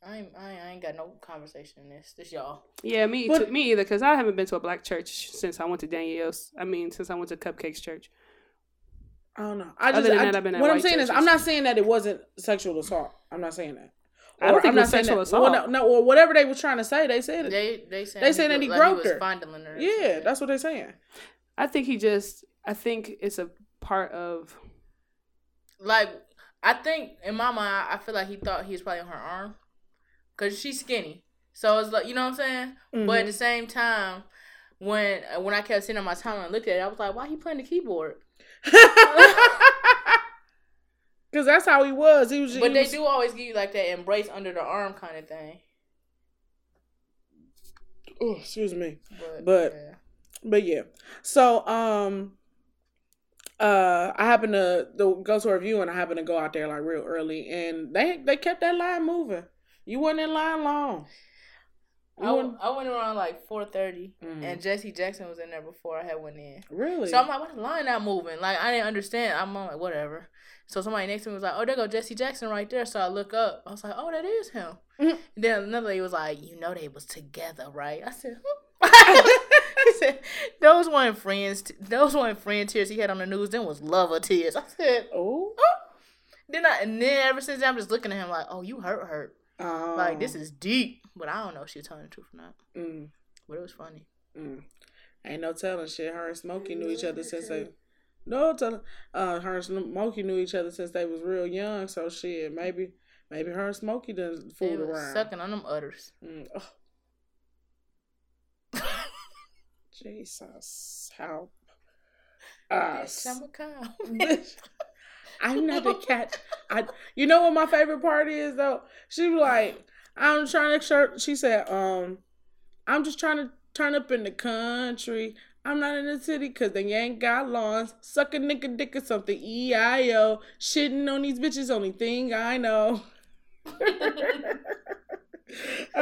I ain't, I ain't, I ain't got no conversation in this. This y'all. Yeah, me But- too, me either. Because I haven't been to a black church since I went to Danielle's. I mean, since I went to Cupcakes Church. I don't know. I Other just than I- that, I've been at what I'm white saying is. I'm not saying that it wasn't sexual assault. I'm not saying that. I don't think I'm it was not sexual that- assault. Well, no, no, or whatever they were trying to say, they said it. They they saying They saying that he like groped was her. her. yeah, something. that's what they're saying. I think he just. I think it's a part of. like I think in my mind, I feel like he thought he was probably on her arm, cause she's skinny. So it's like you know what I'm saying. But at Mhm. the same time, when when I kept sitting on my time and looked at it, I was like, why he playing the keyboard? Because that's how he was. He was. But he they was- do always give you like that embrace under the arm kind of thing. Oh, excuse me. But, But- yeah. But yeah. So um uh I happened to, to go to a review and I happened to go out there like real early and they they kept that line moving. You wasn't in line long. I, wasn't- I went around like four thirty, Mhm. and Jesse Jackson was in there before I had went in. really? So I'm like, why the line not moving? Like I didn't understand. I'm like, whatever. So somebody next to me was like, oh, there go Jesse Jackson right there. So I look up. I was like, oh, that is him. Mhm. Then another lady was like, you know they was together, right? I said, "Hmm." he said, those weren't friends. T- those weren't friend tears he had on the news. Then was lover tears. I said, oh. then I and then ever since then, I'm just looking at him like, oh, you hurt hurt. Um, Like this is deep. But I don't know if she telling the truth or not. mm, But it was funny. mm. Ain't no telling shit. Her and Smokey knew each other since they No, tell uh, her and Smokey knew each other since they was real young. So shit, maybe maybe her and Smokey done fooled around. sucking on them udders. Mm, oh. Jesus, help us. Bitch, I'm a cow. I'm not a cat. I. You know what my favorite part is though? She was like, I'm trying to. Shirt. She said, um, I'm just trying to turn up in the country. I'm not in the city because they ain't got lawns. Suck a nigga dick or something. E I O. Shitting on these bitches. Only thing I know. that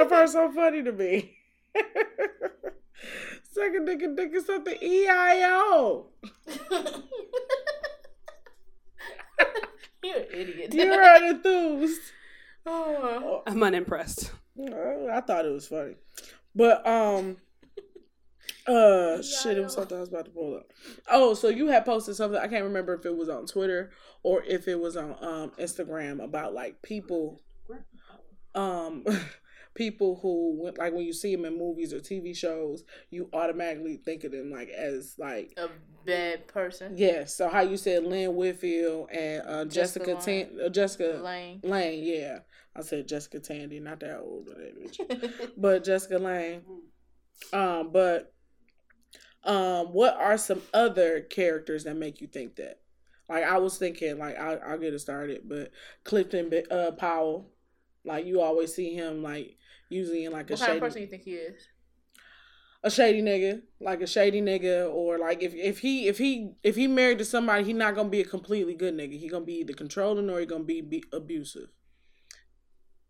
part's so funny to me. Suck a nigga dick or something. E I O. You're an idiot. You're enthused. oh. I'm unimpressed. I thought it was funny, but um, uh, shit, it was something I was about to pull up. Oh, so you had posted something. I can't remember if it was on Twitter or if it was on um Instagram about like people, um, people who like when you see them in movies or TV shows, you automatically think of them like as like A bad person. yes. So how you said Lynn Whitfield and uh, Jessica Jessica Tan- uh, Jessica Lane. Lane, yeah. I said Jessica Tandy, not that old, but that bitch. but Jessica Lane. Um, but um, what are some other characters that make you think that? Like I was thinking, like I'll, I'll get it started, but Clifton uh, Powell, like you always see him like usually in like a what kind of person you think he is? a shady nigga, like a shady nigga, or like if if he if he if he married to somebody, he not gonna be a completely good nigga. He gonna be either controlling or he gonna be, be abusive.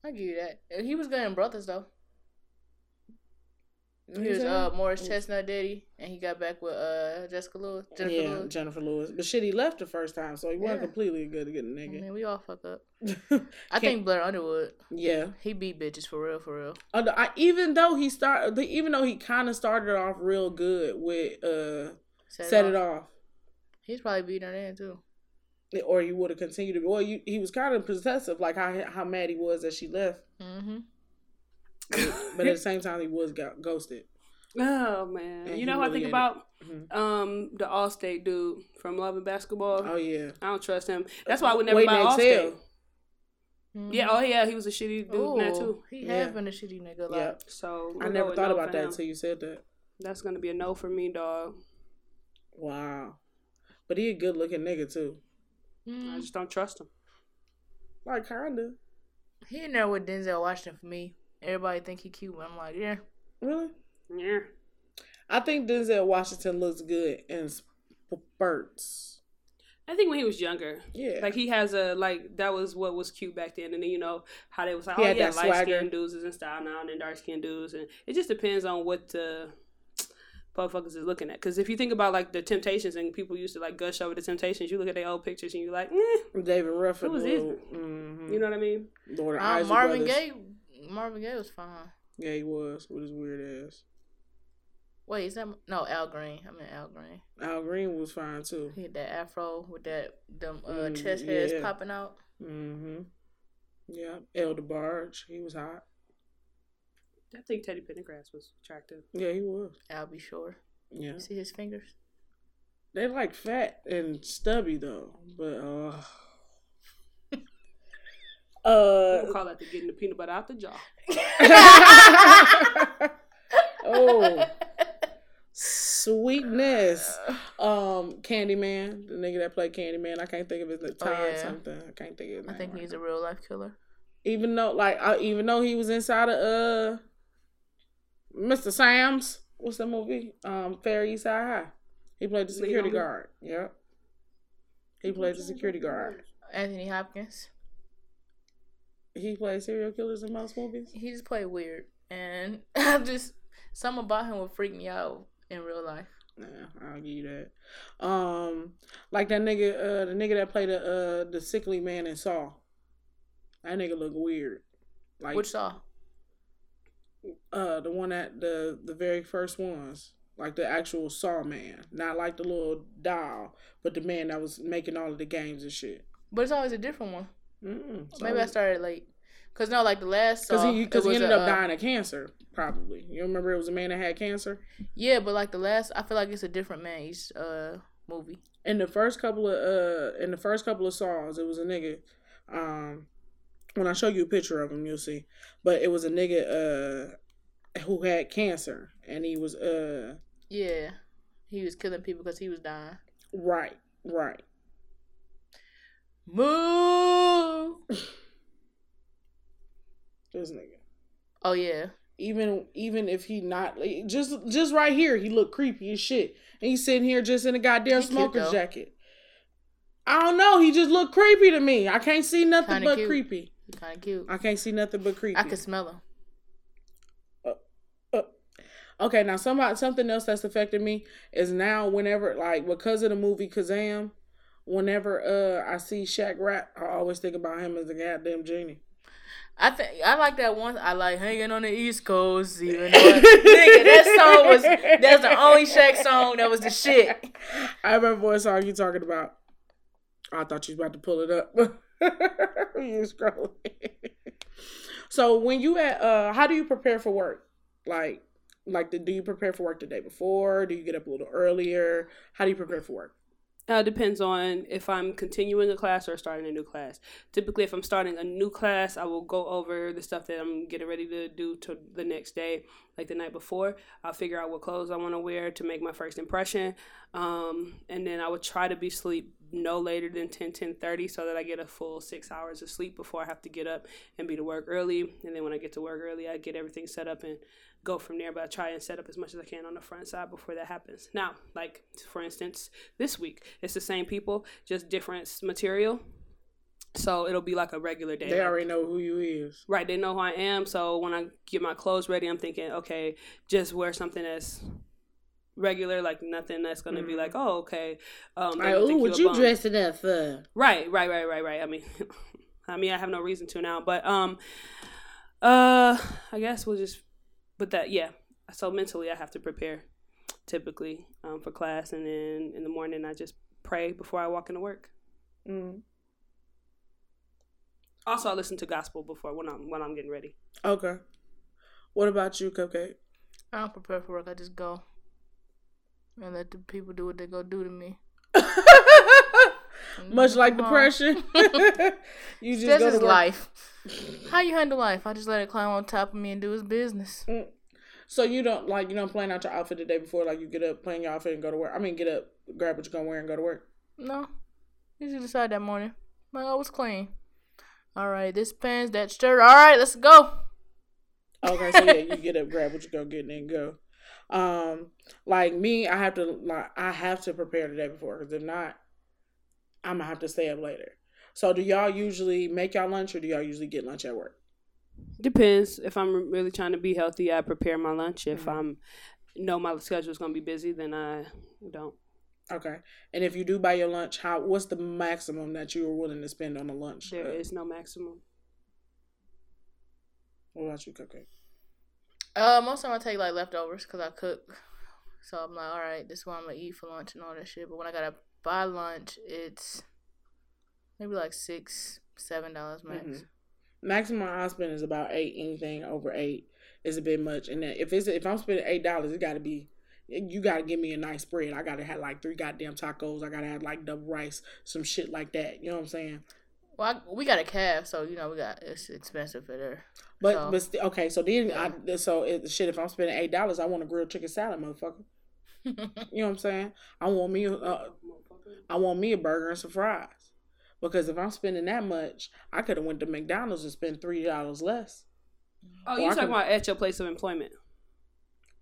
I give you that. He was good in Brothers though. He was uh Morris Chestnut Daddy, and he got back with uh Jessica Lewis. Jennifer yeah, Lewis. Jennifer Lewis. But shit, he left the first time, so he wasn't completely good to get a I nigga. mean, we all fuck up. I I think Blair Underwood. yeah. He beat bitches for real, for real. Uh, I, even though he started, even though he kind of started off real good with uh, set, it, off. He's probably beating her in too. or he would have continued to. Well, you, he was kind of possessive, like how how mad he was that she left, Mm-hmm. but at the same time he was got ghosted. Oh man, And you know who I think humiliated. about? Mhm. Um, the Allstate dude from Love and Basketball. Oh yeah, I don't trust him. That's why I would never Waiting buy to Allstate. Mm-hmm. Yeah. Oh yeah, he was a shitty dude in that too. he Yeah. had been a shitty nigga. Like, yeah. So I never thought no about that until you said that. That's gonna be a no for me, dog. Wow, but he a good looking nigga too. I Mm, just don't trust him. Like kinda. he in there with Denzel Washington for me. Everybody think he cute. I'm like, yeah. Really? Yeah. I think Denzel Washington looks good in spurts. I think when he was younger, Yeah. like he has a like that was what was cute back then, and then you know how they was like, He oh yeah, light skinned dudes is in style now, and then dark skinned dudes, and it just depends on what the motherfuckers is looking at. Because if you think about like the Temptations and people used to like gush over the Temptations, you look at their old pictures and you're like, eh, David Ruffin. Who was little- mhm. you know what I mean? Lord of Um, Marvin Gaye. Marvin Gaye was fine. Yeah, he was with his weird ass. Wait, is that no Al Green? I mean Al Green. Al Green was fine too. He had that afro with that them uh, Mm, chest hairs yeah. popping out. Mm-hmm. Yeah, El DeBarge, he was hot. I think Teddy Pendergrass was attractive. Yeah, he was. I'll be sure. Yeah, You see his fingers? they like fat and stubby though, but uh, We'll uh, call that the getting the peanut butter out the jar. oh, sweetness. Um, Candyman, the nigga that played Candyman, I can't think of his name. Oh, yeah. something. I can't think of his I think right he's now. a real life killer. even though like I, even though he was inside of uh Mr. Sam's, what's the movie? Um, Fair East Side High. He played the security Young? guard. Yep. He played the security guard. Anthony Hopkins. He played serial killers in most movies. He just played weird, and I just something about him would freak me out in real life. Yeah, I'll give you that. Um, like that nigga, uh, the nigga that played the uh the sickly man in Saw. That nigga look weird. Like Which saw? uh the one that the the very first ones like the actual saw man not like the little doll but the man that was making all of the games and shit But it's always a different one. Mm-mm. Maybe I started late. Cause no, like the last because he because he ended a, up uh, dying of cancer probably you remember it was a man that had cancer Yeah, but like the last, I feel like it's a different man each uh movie. in the first couple of uh in the first couple of songs, it was a nigga. Um, when I show you a picture of him, you'll see. But it was a nigga uh who had cancer, and he was uh Yeah, he was killing people because he was dying. right, right. Move. This nigga. Oh yeah, Even even if he not like, just just right here, he looked creepy as shit. And he's sitting here just in a goddamn cute, smoker's jacket. I don't know. He just looked creepy to me. I can't see nothing Kinda but cute. creepy. kind of cute. I can't see nothing but creepy. I can smell him. Uh, uh. Okay, now somebody something else that's affected me is now whenever like because of the movie Kazam, whenever uh I see Shaq rap, I always think about him as a goddamn genie. I think I like that one. I like hanging on the East Coast, even though nigga that song was that's the only Shaq song that was the shit. I remember what song you talking about. I thought you was about to pull it up. you scrolling. so when you at uh how do you prepare for work? Like like the, do you prepare for work the day before? Do you get up a little earlier? How do you prepare for work? Uh, depends on if I'm continuing a class or starting a new class. Typically, if I'm starting a new class, I will go over the stuff that I'm getting ready to do to the next day, like the night before. I'll figure out what clothes I want to wear to make my first impression, um, and then I would try to be sleep no later than 10 10 30 so that i get a full six hours of sleep before i have to get up and be to work early. And then when i get to work early i get everything set up and go from there. But i try and set up as much as i can on the front side before that happens. Now like for instance this week it's the same people just different material. So it'll be like a regular day They already know who you is. right they know who i am. So when i get my clothes ready i'm thinking okay just wear something that's regular like nothing that's gonna be like oh okay um they're Like, gonna ooh, what a you bum." dressing up for? Right, right, right, right, right. I mean, I mean, I have no reason to now, but um, uh, I guess we'll just, but that, yeah. So mentally, I have to prepare, typically, um, for class, and then in the morning, I just pray before I walk into work. Mm. Also, I listen to gospel before when I'm when I'm getting ready. Okay. What about you, Cupcake? I don't prepare for work. I just go and let the people do what they go do to me. Much like on. depression. you just This go is to work. life. How you handle life? I just let it climb on top of me and do its business. Mm. So you don't like you don't plan out your outfit the day before, like you get up, plan your outfit and go to work. I mean get up, grab what you're gonna wear and go to work. No, usually decide that morning. Like, oh, it's clean. All right, this pants, that shirt. All right, let's go. Okay, so yeah, you get up, grab what you're gonna get and then go. Um, like me, I have to like I have to prepare the day before because if not, I'm gonna have to stay up later. So do y'all usually make y'all lunch or do y'all usually get lunch at work? Depends. If I'm really trying to be healthy, I prepare my lunch. If Mhm. I'm know my schedule is gonna be busy, then I don't. Okay, and if you do buy your lunch, how what's the maximum that you are willing to spend on a lunch? There Uh, is no maximum. What about you, Cupcake? Uh, most of time I take like leftovers because I cook. So I'm like, all right, this is what I'm gonna eat for lunch and all that shit. But when I gotta buy lunch, it's maybe like six, seven dollars max. Mhm. Maximum I spend is about eight. Anything over eight is a bit much. And if it's if I'm spending eight dollars, it got to be you got to give me a nice spread. I got to have like three goddamn tacos. I got to have like double rice, some shit like that. You know what I'm saying? Well, I, we got a calf, so you know we got it's expensive for there. But So- but st- okay, so then I so it, shit. If I'm spending eight dollars, I want a grilled chicken salad, motherfucker. You know what I'm saying? I want me a uh, I want me a burger and some fries. Because if I'm spending that much, I could have went to McDonald's and spent three dollars less. Oh, you talking about at your place of employment?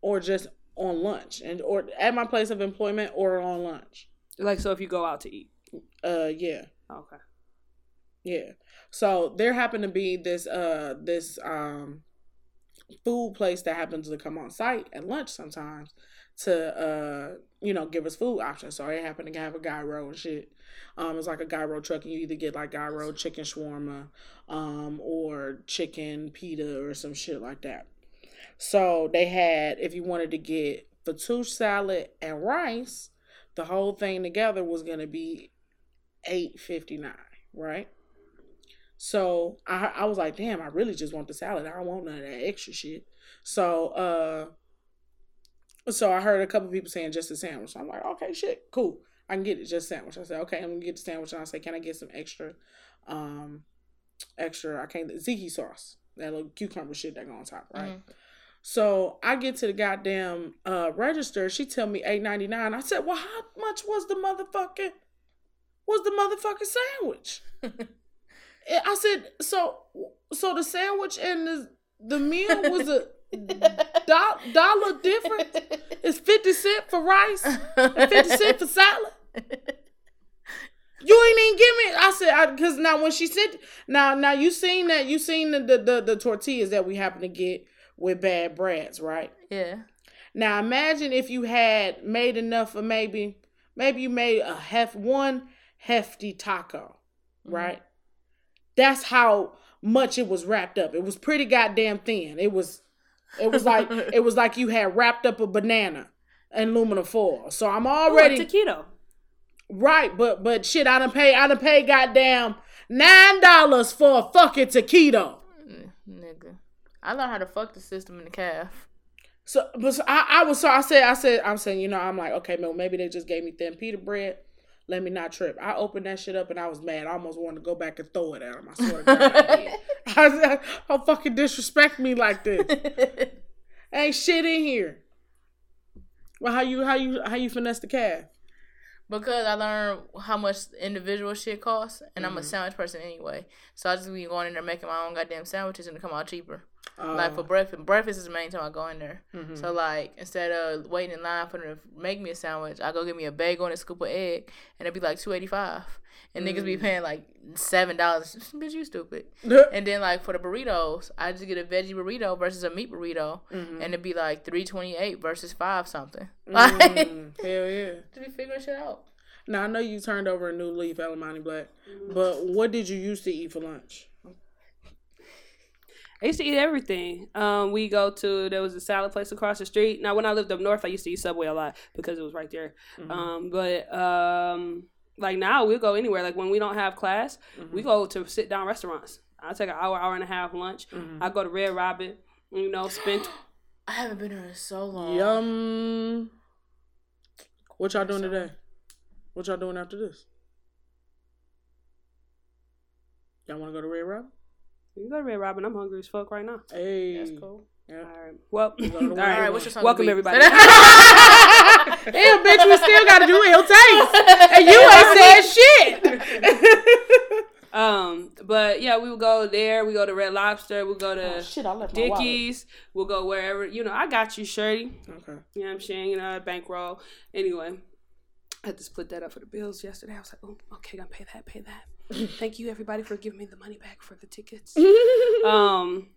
or just on lunch and or at my place of employment or on lunch. Like, so if you go out to eat. Uh yeah. Okay. Yeah. So there happened to be this uh this um food place that happens to come on site at lunch sometimes to uh you know give us food options. So it happened to have a gyro and shit. Um it's like a gyro truck and you either get like gyro chicken shawarma um or chicken pita or some shit like that. So they had if you wanted to get fattoush salad and rice, the whole thing together was gonna be eight fifty nine, right? So I I was like, damn, I really just want the salad. I don't want none of that extra shit. So uh so I heard a couple people saying just a sandwich. So I'm like, okay, shit, cool. I can get it just sandwich. I said, okay, I'm gonna get the sandwich. And I say, can I get some extra, um, extra? I can't ziki sauce, that little cucumber shit that go on top, right? Mhm. So I get to the goddamn uh register. She tell me eight ninety nine. I said, well, how much was the motherfucking was the motherfucking sandwich? I said, so so the sandwich and the the meal was a do- dollar difference. It's fifty cent for rice and fifty cent for salad. You ain't even give me. I said because now when she said now now you seen that you seen the, the the the tortillas that we happen to get with bad breads, right? yeah. Now imagine if you had made enough for maybe maybe you made a hef one hefty taco, mm-hmm. right? That's how much it was wrapped up. It was pretty goddamn thin. It was it was like it was like you had wrapped up a banana in aluminum foil. So I'm already Ooh, a taquito. right, but but shit, I done pay I done pay goddamn nine dollars for a fucking taquito. Mm, Nigga. I learned how to fuck the system in the calf. So, but so I, I was so I said I said I'm saying you know I'm like okay no maybe they just gave me thin pita bread. Let me not trip. I opened that shit up and I was mad. I almost wanted to go back and throw it at him. I swear to God, I. I said, "Don't fucking disrespect me like this. Ain't shit in here." Well, how you how you how you finesse the calf? because I learned how much individual shit costs, and Mm-hmm. I'm a sandwich person anyway. So I just be going in there making my own goddamn sandwiches and it come out cheaper. Uh, like for breakfast, breakfast is the main time I go in there. Mm-hmm. So like instead of waiting in line for them to make me a sandwich, I go get me a bagel and a scoop of egg, and it'd be like two eighty five. And niggas Mm. be paying like seven dollars. Bitch, you stupid. And then like for the burritos, I just get a veggie burrito versus a meat burrito, Mm-hmm. and it'd be like three twenty eight versus five something. Like, Mm, hell yeah. just be figuring shit out. Now I know you turned over a new leaf, Alamani Black, but what did you used to eat for lunch? I used to eat everything. Um, we go to there was a salad place across the street. Now, when I lived up north, I used to eat Subway a lot because it was right there. Um, but um, like now, we'll go anywhere. Like when we don't have class, we go to sit down restaurants. I take an hour, hour and a half lunch. I go to Red Robin. You know, spend. I haven't been here in so long. Yum. What y'all doing today? What y'all doing after this? Y'all want to go to Red Robin? You go to Red Robin. I'm hungry as fuck right now. Hey, That's cool. Yeah. All right. Well, all to right. Red All right, what's your song? Welcome week? everybody. Damn, bitch, we still got to do ill taste, and you ain't said shit. um, but yeah, we will go there. We go to Red Lobster. We'll go to Oh, shit, I left my wallet. Dickies. We'll go wherever. You know, I got you, Shirty. Okay. You know what I'm saying? You know, bankroll. Anyway, I had to split that up for the bills yesterday. I was like, oh, okay, gonna pay that, pay that. Thank you, everybody, for giving me the money back for the tickets. um,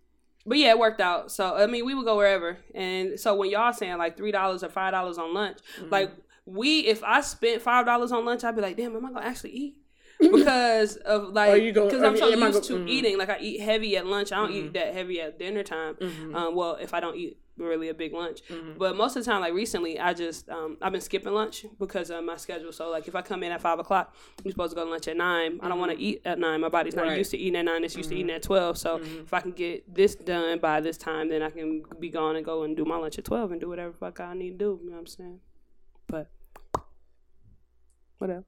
but yeah, it worked out. So I mean, we would go wherever. And so when y'all saying like three dollars or five dollars on lunch, like we, if I spent five dollars on lunch, I'd be like, damn, am I gonna actually eat? Because of like, because I'm so used to mhm. eating. Like I eat heavy at lunch. I don't eat that heavy at dinner time. Um, well, if I don't eat really a big lunch, but most of the time, like recently, I just um, I've been skipping lunch because of my schedule. So like if I come in at five o'clock, I'm supposed to go to lunch at nine. I don't want to eat at nine. My body's not Right. used to eating at nine. It's used to eating at twelve. So if I can get this done by this time, then I can be gone and go and do my lunch at twelve and do whatever fuck I need to do. You know what I'm saying? But whatever.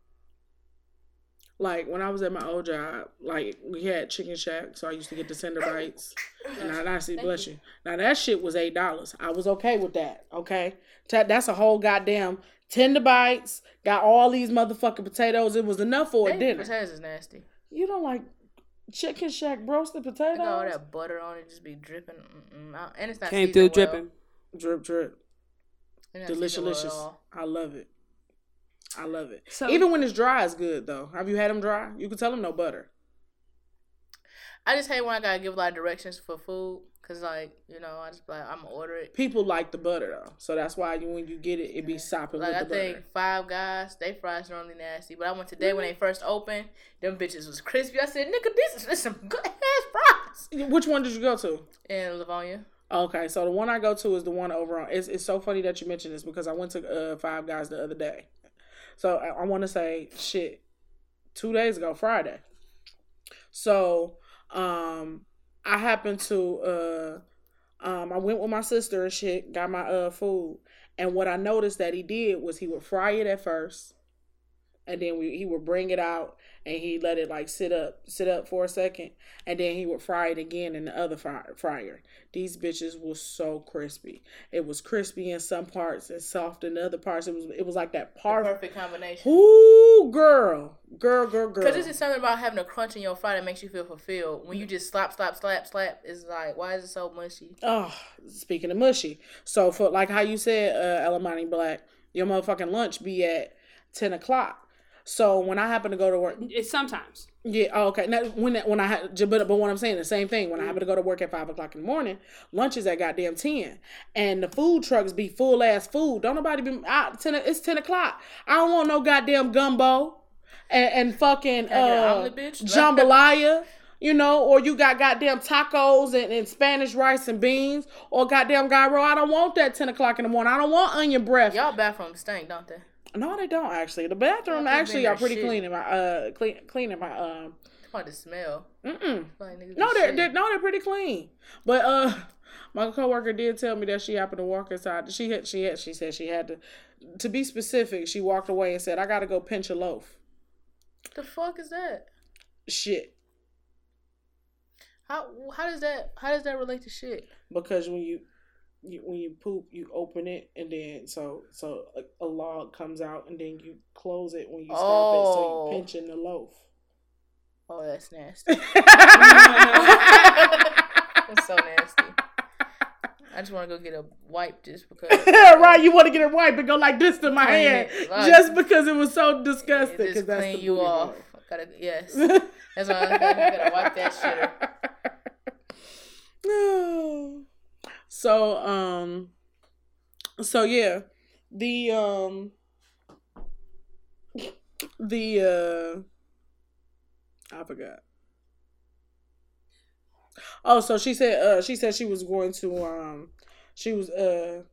Like when I was at my old job, like we had Chicken Shack, so I used to get the tender bites. And I honestly bless you. Now that shit was eight dollars. I was okay with that. Okay, that's a whole goddamn tender bites. Got all these motherfucking potatoes. It was enough for a They- dinner. Potatoes is nasty. You don't like Chicken Shack roasted potatoes. got all that butter on it, just be dripping. Mm-mm. And it's not Came through seasoned well. dripping. Drip drip, It's not delicious. well. I love it. I love it. So- Even when it's dry, it's good though. Have you had them dry? You can tell them no butter. I just hate when I gotta give a lot of directions for food, cause like you know I just like I'm gonna order it. People like the butter though, so that's why you, when you get it, it be sopping Like with I the think butter. Five Guys, they fries normally nasty, but I went today when they first opened. Them bitches was crispy. I said, "Nigga, this is, this is some good ass fries." Which one did you go to? In Livonia, Okay, so the one I go to is the one over on. It's, it's so funny that you mentioned this because I went to uh, Five Guys the other day. So I, I want to say shit, two days ago, Friday. So um, I happened to uh, um, I went with my sister and shit, got my uh food, and what I noticed that he did was he would fry it at first, and then we he would bring it out and he let it like sit up, sit up for a second, and then he would fry it again in the other fry- fryer. These bitches was so crispy. It was crispy in some parts and soft in other parts. It was it was like that part. Perfect combination. Ooh, girl, girl, girl, girl. Because this is something about having a crunch in your fry that makes you feel fulfilled. When you just slap, slap, slap, slap, it's like, why is it so mushy? Oh, speaking of mushy, so for like how you said, uh, Elamani Black, your motherfucking lunch be at ten o'clock. So when I happen to go to work, It's sometimes. yeah, oh, okay. Now when when I but but what I'm saying the same thing. When I happen to go to work at five o'clock in the morning, lunch is at goddamn ten, and the food trucks be full ass food. Don't nobody be out ten. It's ten o'clock. I don't want no goddamn gumbo, and, and fucking I get an uh, bitch? jambalaya. You know, or you got goddamn tacos and, and Spanish rice and beans, or goddamn gyro. I don't want that ten o'clock in the morning. I don't want onion breath. Y'all bathrooms stink, don't they? No, they don't actually. The bathroom actually are pretty shit. clean in my uh clean clean in my um. About the smell. Mm-mm. Like, No, they're, they're no, they're pretty clean. But uh, my coworker did tell me that she happened to walk inside. She had, she had, she said she had to. To be specific, she walked away and said, "I got to go pinch a loaf." The fuck is that? Shit, How how does that how does that relate to shit? because when you, you when you poop, you open it and then so so a, a log comes out and then you close it when you stop it, so Oh. you pinch in the loaf. Oh, that's nasty. That's so nasty. I just want to go get a wipe just because. right, you want to get it white, but go like this to my hand like- just because it was so disgusting. It Because just that's clean the you booty off. hole. Gotta yes. That's why I gotta wipe that shit. so um so yeah. The um the uh i forgot. Oh so she said uh she said she was going to um she was uh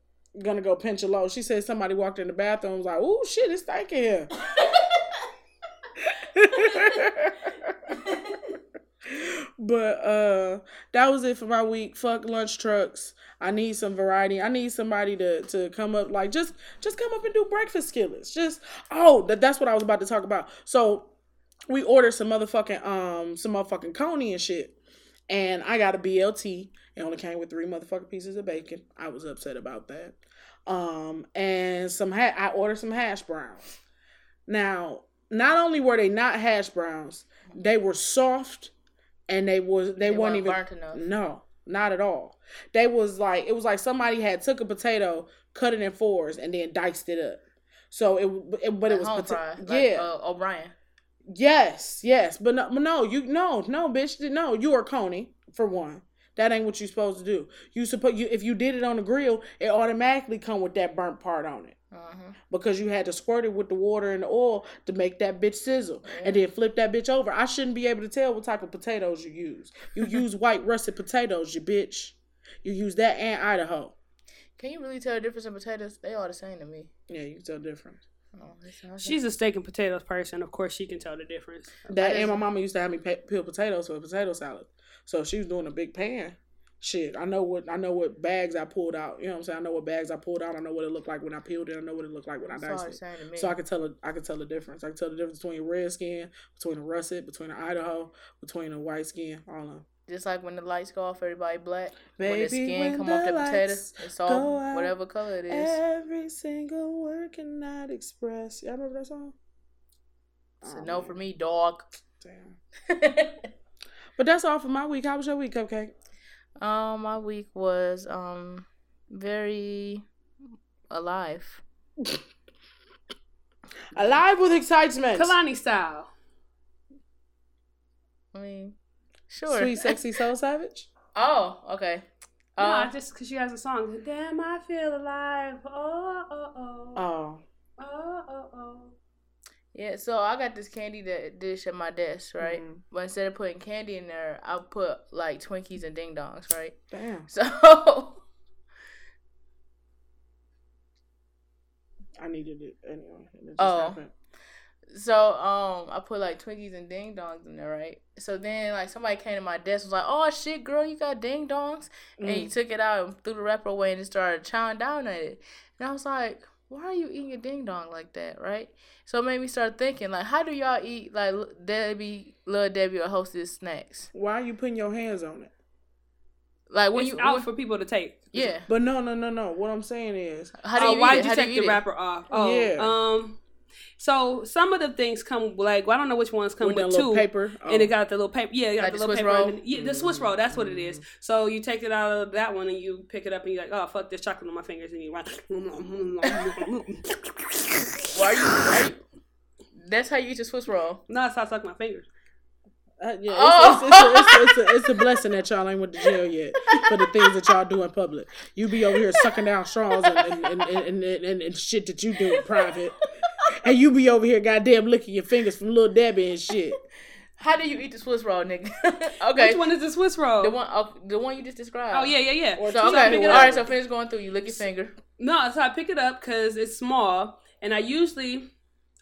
gonna go pinch a load she said somebody walked in the bathroom was like oh shit it's stinking here but uh that was it for my week. Fuck lunch trucks. I need some variety. I need somebody to to come up like just just come up and do breakfast skillets. Just oh that, that's what i was about to talk about. So we ordered some motherfucking um some motherfucking coney and shit and i got a blt it only came with three motherfucking pieces of bacon. I was upset about that. Um and some ha- i ordered some hash browns. Now not only were they not hash browns they were soft and they was they, They weren't weren't even enough. no not at all. They was like it was like somebody had took a potato cut it in fours and then diced it up. So it, it but it was pota- fry, like, yeah. uh, O'Brien. yes yes but no no you no no bitch no you are coney for one. That ain't what you supposed to do. You supposed you if you did it on the grill it automatically come with that burnt part on it Uh-huh. because you had to squirt it with the water and the oil to make that bitch sizzle and then flip that bitch over. I shouldn't be able to tell what type of potatoes you use. You use white russet potatoes, you bitch. You use that and Idaho. Can you really tell the difference in potatoes? They all the same to me. Yeah, you can tell the difference. Oh, She's a steak and potatoes person. Of course, she can tell the difference. That just- and my mama used to have me pe- peel potatoes for a potato salad. So she was doing a big pan. Shit, I know what I know what bags I pulled out. You know what I'm saying? I know what bags I pulled out. I know what it looked like when I peeled it. I know what it looked like when I diced it. same to me. So I can tell it. I can tell the difference. I can tell the difference between a red skin, between a russet, between an Idaho, between a white skin. All of them. Just like when the lights go off, everybody black. when the skin when come the off the potato, it's all whatever color it is. Every single word cannot express. Y'all remember that song? It's Oh, a no man. for me, dog. Damn. But that's all for my week. How was your week, Cupcake? Um, my week was um very alive. Alive with excitement. Kehlani style. I mean, sure. Sweet, sexy, soul savage. Oh, okay. No, Uh, just because she has a song. Damn, I feel alive. Oh, oh, oh. Oh, Oh, oh, oh. Yeah. So I got this candy dish at my desk, right? Mhm. But instead of putting candy in there, I put like Twinkies and Ding Dongs, right? damn. So I needed it anyway. it Oh. happened. So um, I put like Twinkies and Ding Dongs in there, right? So then like somebody came to my desk was like, "Oh shit, girl, you got Ding Dongs," and he Mm. took it out and threw the wrapper away and just started chowing down at it. And I was like, why are you eating a ding dong like that, right? So it made me start thinking, like, how do y'all eat like Debbie, little Debbie or Hostess snacks? Why are you putting your hands on it? Like when it's you, out when- for people to take. yeah. But no, no, no, no. What I'm saying is, How do oh, you why did it? you How take you the it? wrapper off? Oh, Yeah. um. So some of the things come like well, I don't know which ones come with with, two, paper. and it Oh. got the little paper. Yeah, it got Like the the little Swiss paper. roll? yeah, the Swiss roll. That's what it is. So you take it out of that one and you pick it up and you're like, oh fuck, this chocolate on my fingers, and you run. Why are you, why you? That's how you eat your Swiss roll. no, that's how I sucking my fingers. Uh, yeah, it's, Oh. a, it's a blessing that y'all ain't went to jail yet for the things that y'all do in public. You be over here sucking down straws and, and, and, and, and shit that you do in private. And you be over here goddamn licking your fingers from little Debbie and shit. How do you eat the Swiss roll, nigga? okay. Which one is the Swiss roll? The one, oh, the one you just described. Oh yeah, yeah, yeah. Or So two So I okay, pick it all up. right. So finish going through. You lick your finger. No, so I pick it up because it's small, and I usually,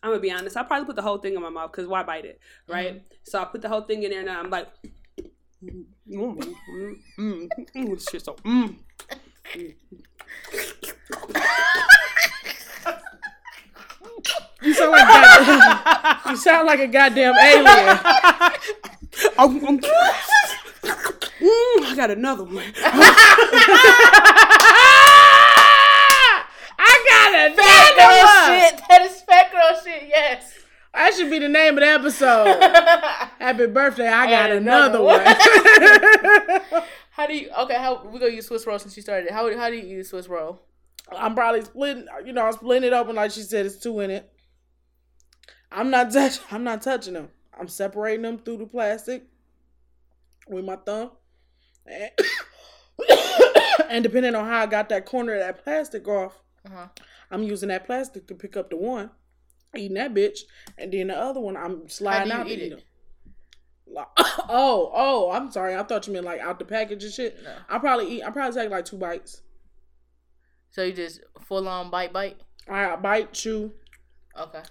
I'm gonna be honest, I probably put the whole thing in my mouth because why bite it, right? So I put the whole thing in there, and I'm like, mm, mm, mm, mm, this shit so. Mm. You sound like goddamn, you sound like a goddamn alien. Um, um. Mm, I got another one. I got it. Fat girl shit. That is fat girl shit. Yes. That should be the name of the episode. Happy birthday! I got And another, another one. How do you? Okay, how we gonna use Swiss roll since you started? How how do you use Swiss roll? I'm probably splitting. You know, I'm splitting it open like she said. It's two in it. I'm not touch. I'm not touching them. I'm separating them through the plastic with my thumb. And, and depending on how I got that corner of that plastic off, Uh-huh. I'm using that plastic to pick up the one, eating that bitch, and then the other one I'm sliding out eat to eat them. Like, oh, oh, I'm sorry. I thought you meant like out the package and shit. No. I probably eat. I probably take like two bites. So you just full on bite bite. I bite, chew, Okay.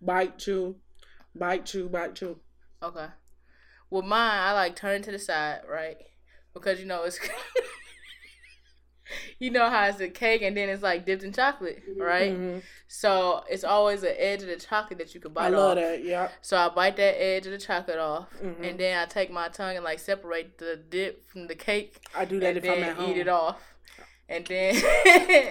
Bite, chew, bite, chew, bite, chew. Okay. With mine, I like turn to the side, right? Because you know it's you know how it's a cake and then it's like dipped in chocolate, right? Mhm. So it's always the edge of the chocolate that you can bite off. I love off. that. Yeah. So I bite that edge of the chocolate off, Mhm. and then I take my tongue and like separate the dip from the cake, I do that if I'm at home. eat it off, and then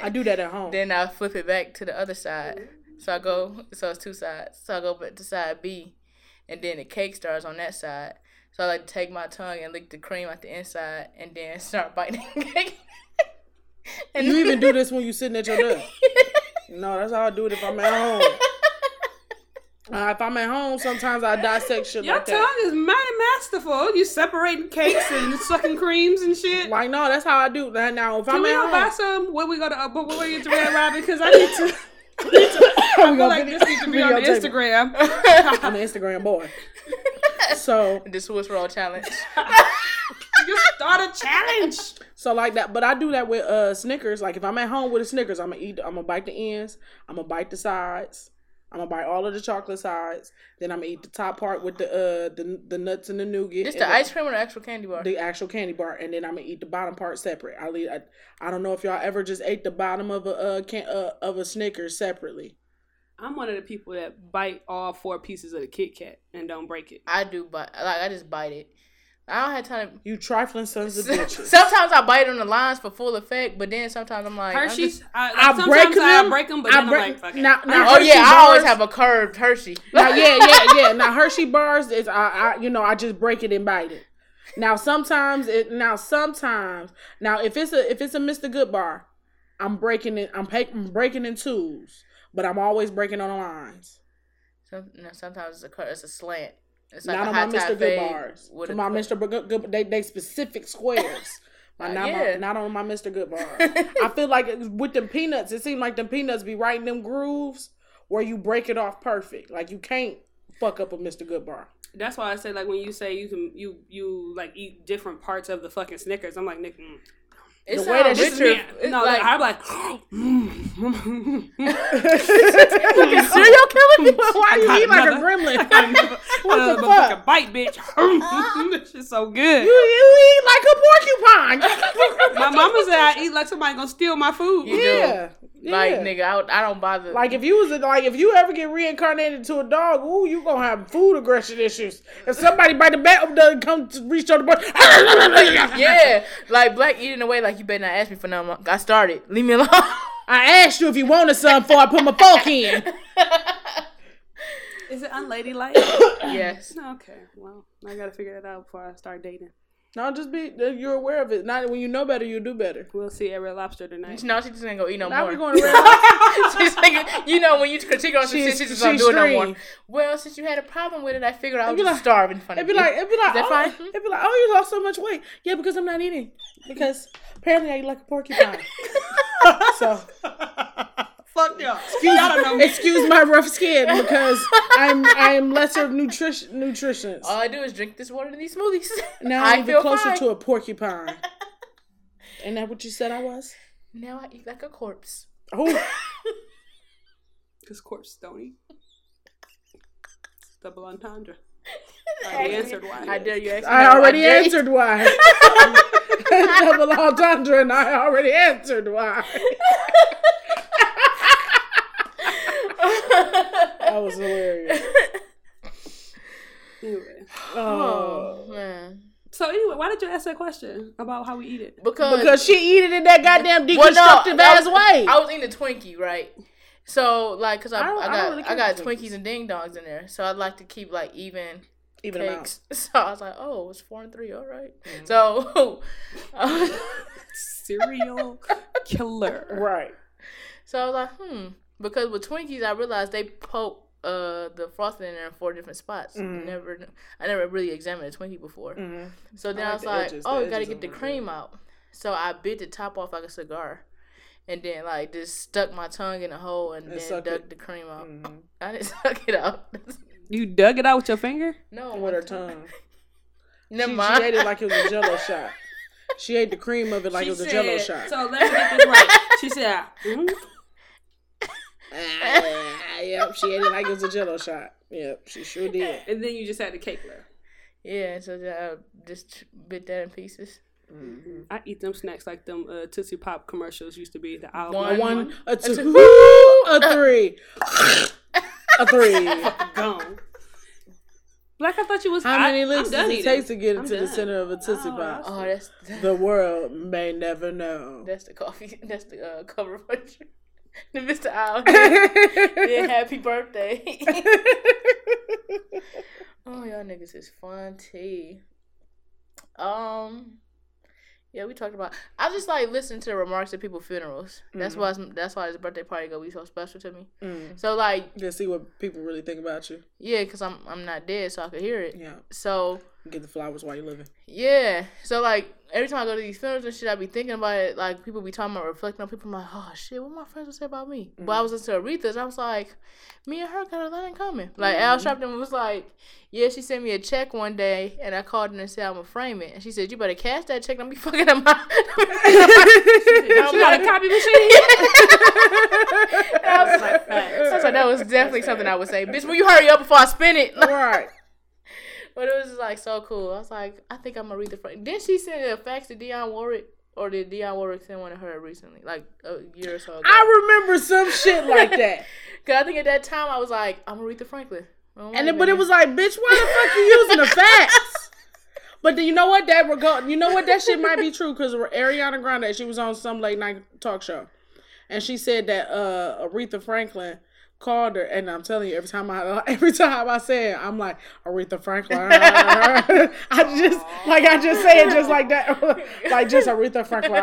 I do that at home. then I flip it back to the other side. So I go, so it's two sides. So I go back to side B, and then the cake starts on that side. So I like to take my tongue and lick the cream at the inside, and then start biting the cake. and you even do this when you're sitting at your desk. No, that's how I do it if I'm at home. Uh, if I'm at home, sometimes I dissect shit Your like tongue that. is mighty masterful. You separating cakes and sucking creams and shit. Like no, that's how I do that. Now if Can I'm we at go home, buy some when we go to uh, but when we get to Red Robin? Because I need to. I need feel gonna like video- this needs to be on the. Instagram. I'm an Instagram boy. So the Swiss roll challenge. you start a challenge. So like that, but I do that with uh Snickers. Like if I'm at home with a Snickers, I'm gonna eat. I'm gonna bite the ends. I'm gonna bite the sides. I'm gonna buy all of the chocolate sides. Then I'm gonna eat the top part with the uh the the nuts and the nougat. This and the ice cream or the actual candy bar? the actual candy bar, and then I'm gonna eat the bottom part separate. I leave. I, I don't know if y'all ever just ate the bottom of a uh, can uh, of a Snickers separately. I'm one of the people that bite all four pieces of the Kit Kat and don't break it. I do bite. Like I just bite it. I don't have time. You trifling sons of bitches. sometimes I bite on the lines for full effect, but then sometimes I'm like I'm Hershey's, just- I, I sometimes break I them. break them, but I then I'm break- like, fuck it. now- now oh Hershey yeah, I always have a curved Hershey. Now, yeah, yeah, yeah. Now Hershey bars is I, I, you know, I just break it and bite it. Now sometimes it, now sometimes, now if it's a if it's a Mr. Good bar, I'm breaking it. I'm, pa- I'm breaking in twos, but I'm always breaking on the lines. Some, no, sometimes it's a cur- it's a slant. It's not on my Mr. top Good fade bars. To my Mr. Good, Good, they they specific squares. Like, not, yeah. my, not on my Mr. Good bar. I feel like it's- with them peanuts, it seems like them peanuts be writing them grooves where you break it off perfect. Like you can't fuck up a Mr. Good bar. That's why I say like when you say you can you you like eat different parts of the fucking Snickers, I'm like Nick. Mm. It the way that sounds shit- richer. No, like, I'm like. Hmm. serial killer. Why you got eat like a gremlin? what the the fuck? fuck? bite, bitch. this shit's so good. You, you eat like a porcupine. My mama said I eat like somebody gonna steal my food. You do. yeah. Like Yeah. nigga, I, I don't bother. Like if you was a, like if you ever get reincarnated to a dog, ooh, you gonna have food aggression issues. If somebody by the back of the come to reach on the board, yeah, like black eating away. Like you better not ask me for nothing. I started. Leave me alone. I asked you if you wanted something before I put my fork in. Is it unladylike? yes. okay, well, I gotta figure that out before I start dating. No, just be you're aware of it. Not when you know better, you do better. We'll see at Red Lobster tonight. No, she just ain't gonna eat no Now more. we going to Red Lobster. she's thinking, you know, when you critique her on some She's- shit, she's just gonna do it no more. Well, since you had a problem with it, I figured I would be just like- starve in front It'd be like it'd be like Is that oh, fine? It'd be like oh, you lost so much weight. Yeah, because I'm not eating. Because apparently I eat like a porcupine. so Fuck y'all. excuse, excuse my rough skin because I'm I am lesser nutrition nutritionist. All I do is drink this water and these smoothies. now I I'm feel closer fine. to a porcupine. Ain't that what you said I was? Now I eat like a corpse. Oh, Cause corpse don't eat. Double entendre. I already answered why. I dare you. I already dare answered why. Double entendre, and I already answered why. That was hilarious. Anyway. Oh. Oh man. So anyway, why did you ask that question about how we eat it? Because Because she eat it in that goddamn Well, no, deconstructive ass way. I was eating a Twinkie, right? So like, cause I, I I, don't- I got really I, got for Twinkies and Ding Dongs in there, so I'd like to keep like even Even amount. cakes. So I was like, oh, it's four and three, all right. So, Serial killer. Right. so I was like, hmm, because with Twinkies, I realized they poke uh the frosting in there in four different spots. Mhm. Never, I never really examined a Twinkie before. Mm-hmm. So then I I, was the like, edges. oh, The you gotta get the really cream out. So I bit the top off like a cigar. And then like just stuck my tongue in a hole and, And then dug it. the cream out. Mhm. I didn't suck it out. You dug it out with your finger? no, With her my tongue. Never She, mind. she ate it like it was a jello shot. She ate the cream of it like She it was a jello shot. So let me get this right. She said, mm, Ah, yep, she ate it like it was a jello shot. Yep, she sure did. and then you just had the cake left. yeah, so I just bit that in pieces. I eat them snacks like them uh, Tootsie Pop commercials used to be. The aisle One. A one, a two, two. a three, a three. gone. Black, I thought you was. How I- many I'm licks does it take to get into the center of a Tootsie Oh, Pop? Oh, that's The world may never know. that's the coffee. That's the uh, cover picture. The Mr. Owl. yeah, happy birthday. oh, y'all niggas is fun tea. Um, yeah, we talked about. I just like listening to the remarks at people's funerals. That's why. That's why this birthday party gonna be so special to me. Mm. So like, Just see what people really think about you. yeah, cause I'm I'm not dead, so I could hear it. Yeah, So get the flowers while you're living. yeah, so like every time I go to these funerals and shit, I be thinking about it. Like people be talking about reflecting on people. I'm like, oh shit, what my friends would say about me. But I mm. was listening to Aretha's. I was like, me and her got a lot in common. Like mm-hmm. Al Sharpton was like, yeah, she sent me a check one day, and I called her and said I'm gonna frame it, and she said you better cash that check. Don't be fucking up my. You got a copy machine? I was like, I was like, that was definitely something I would say. Bitch, will you hurry up before I spin it? right. But it was just like so cool. I was like, I think I'm gonna read the frame. Didn't she send a fax to Dionne Warwick? Or did Dionne Warwick send one to her recently? Like a year or so ago? I remember some shit like that. Cause I think at that time I was like, I'm Aretha Franklin. Oh, And then, but it was like, bitch, why the fuck you using a fax? But then you know what? That regard, you know what? That shit might be true because Ariana Grande, she was on some late night talk show, and she said that uh Aretha Franklin called her, and I'm telling you, every time I every time I say it, I'm like Aretha Franklin. I just like I just say it just like that, like just Aretha Franklin.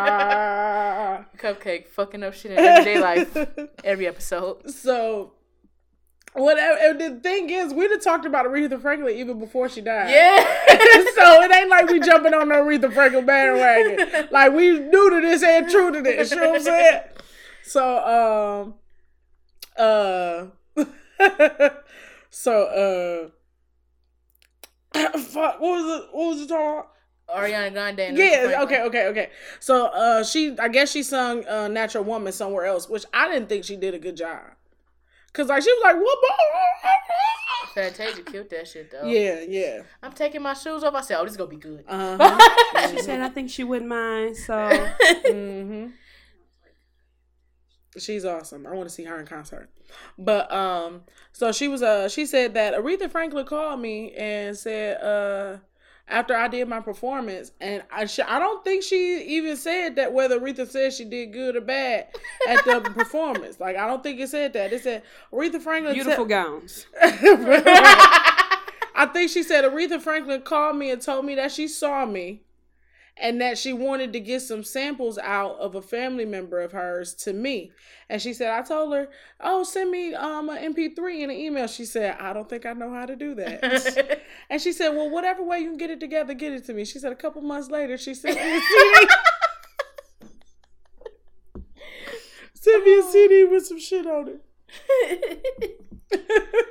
Cupcake fucking up shit in everyday life, every episode. So. Whatever. The thing is, we'd have talked about Aretha Franklin even before she died. Yeah. so it ain't like we jumping on the Aretha Franklin bandwagon. like we new to this and true to this. You know what I'm saying? So um uh so uh fuck what was it what was it talking Ariana Grande. And Aretha yeah, okay, okay, okay. So uh she I guess she sung uh Natural Woman somewhere else, which I didn't think she did a good job. Cause like she was like whoop Fantasia killed that shit though. Yeah, yeah. I'm taking my shoes off. I said, oh, this is gonna be good. Uh-huh. She said, I think she wouldn't mind. So mm-hmm. She's awesome. I want to see her in concert. But um, so she was uh she said that Aretha Franklin called me and said uh after I did my performance, and I sh- I don't think she even said that whether Aretha said she did good or bad at the performance. Like I don't think it said that. It said Aretha Franklin te- Beautiful gowns. I think she said Aretha Franklin called me and told me that she saw me and that she wanted to get some samples out of a family member of hers to me. And she said, I told her, Oh, send me um an MP3 in an email. She said, I don't think I know how to do that. and she said, Well, whatever way you can get it together, get it to me. She said a couple months later, she sent me a CD. sent me a CD with some shit on it.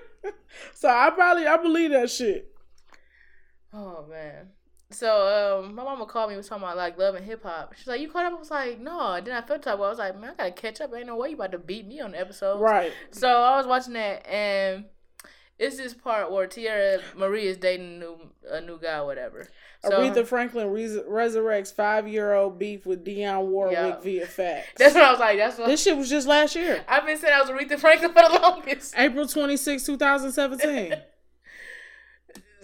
so I probably I believe that shit. Oh man. So um, my mama called me was talking about like love and hip hop. She's like, "You caught up?" I was like, "No." And Then I felt type. I was like, "Man, I gotta catch up. Ain't no way you about to beat me on the episode." Right. So I was watching that, and it's this part where Tierra Marie is dating a new a new guy, whatever. So Aretha Franklin res- resurrects five year old beef with Dionne Warwick Yeah. via fax. that's what I was like. That's what this shit was just last year. I've been saying. I was Aretha Franklin for the longest. April 26, 2017.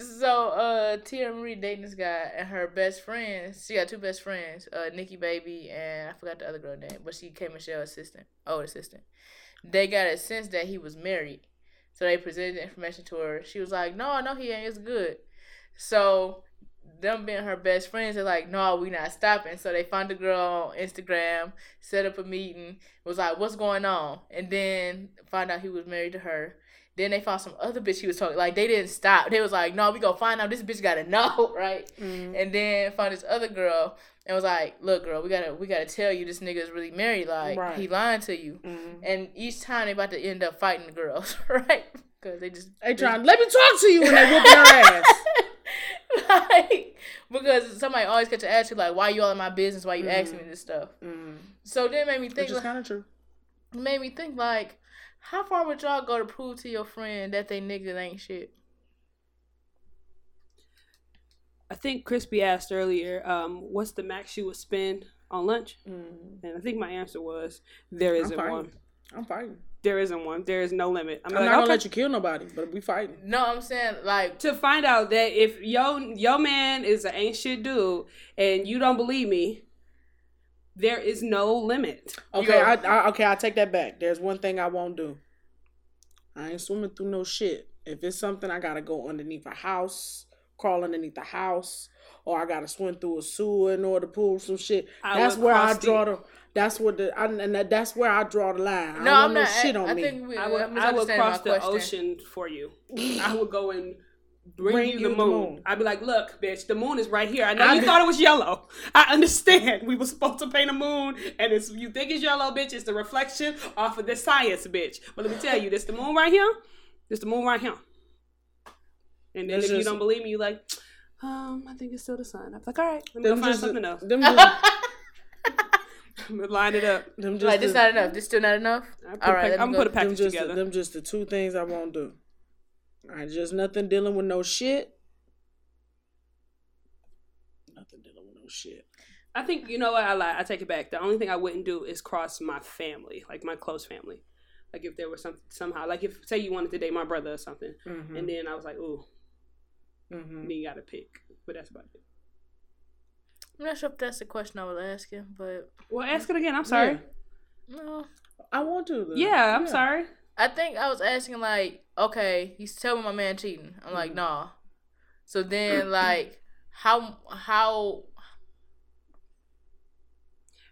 So uh Tierra Marie dating this guy and her best friends, she got two best friends, uh Nikki Baby and I forgot the other girl name, but she came Michelle assistant, old assistant. They got a sense that he was married. So they presented the information to her. She was like, No, no, he ain't, it's good. So them being her best friends, they're like, No, we not stopping. So they found the girl on Instagram, set up a meeting, was like, What's going on? And then find out he was married to her. Then they found some other bitch he was talking. Like they didn't stop. They was like, "No, we gonna find out. This bitch gotta know, right?" Mhm. And then found this other girl and was like, "Look, girl, we gotta we gotta tell you this nigga is really married. Like Right. he lying to you." Mhm. And each time they about to end up fighting the girls, right? Because they just They trying, let me talk to you when they whoop your ass. like because somebody always catch an attitude like, "Why you all in my business? Why you asking me this stuff?" Mhm. So then it made me think. Which is Like, kind of true. made me think like, how far would y'all go to prove to your friend that they niggas ain't shit? I think Crispy asked earlier, um, what's the max you would spend on lunch? Mhm. And I think my answer was there I'm isn't one. I'm fighting. There isn't one. There is no limit. I'm, I'm like, not gonna okay. let you kill nobody, but we fighting. No, I'm saying like to find out that if yo your man is an ain't shit dude and you don't believe me, there is no limit. Okay, I, I okay, I take that back. There's one thing I won't do. I ain't swimming through no shit. If it's something I gotta go underneath a house, crawl underneath the house, or I gotta swim through a sewer in order to pull some shit. I that's where I draw the. That's what the. I, and that, that's where I draw the line. I no, don't I'm want no not. shit on I, me. think we, I would I'm would cross the question. ocean for you. I would go and bring, Bring you, you the the moon. moon. I'd be like, look, bitch, the moon is right here. I know I'd you be- thought it was yellow. I understand. We were supposed to paint a moon, and it's you think it's yellow, bitch. It's the reflection off of the science, bitch. But let me tell you, this the moon right here. This the moon right here. And then It's if you don't believe me, you like, um, I think it's still the sun. I'm like, all right, let me go find just, something else. them just, I'm gonna line it up. them just Like this the- not enough. This still not enough. I put All a right, pack- let me I'm gonna put a them package just together. them just the two things I won't do. All right, just nothing dealing with no shit. Nothing dealing with no shit. I think you know what I lie. I take it back. The only thing I wouldn't do is cross my family, like my close family. Like if there was some somehow, like if say you wanted to date my brother or something, Mm-hmm. and then I was like, ooh, mm-hmm. then you got to pick. But that's about it. I'm not sure if that's the question I was asking, but Well, ask it again. I'm sorry. no. I want to. Though. Yeah, I'm sorry. I think I was asking like, okay, he's telling my man cheating. I'm Mm-hmm. like, nah. So then like, how how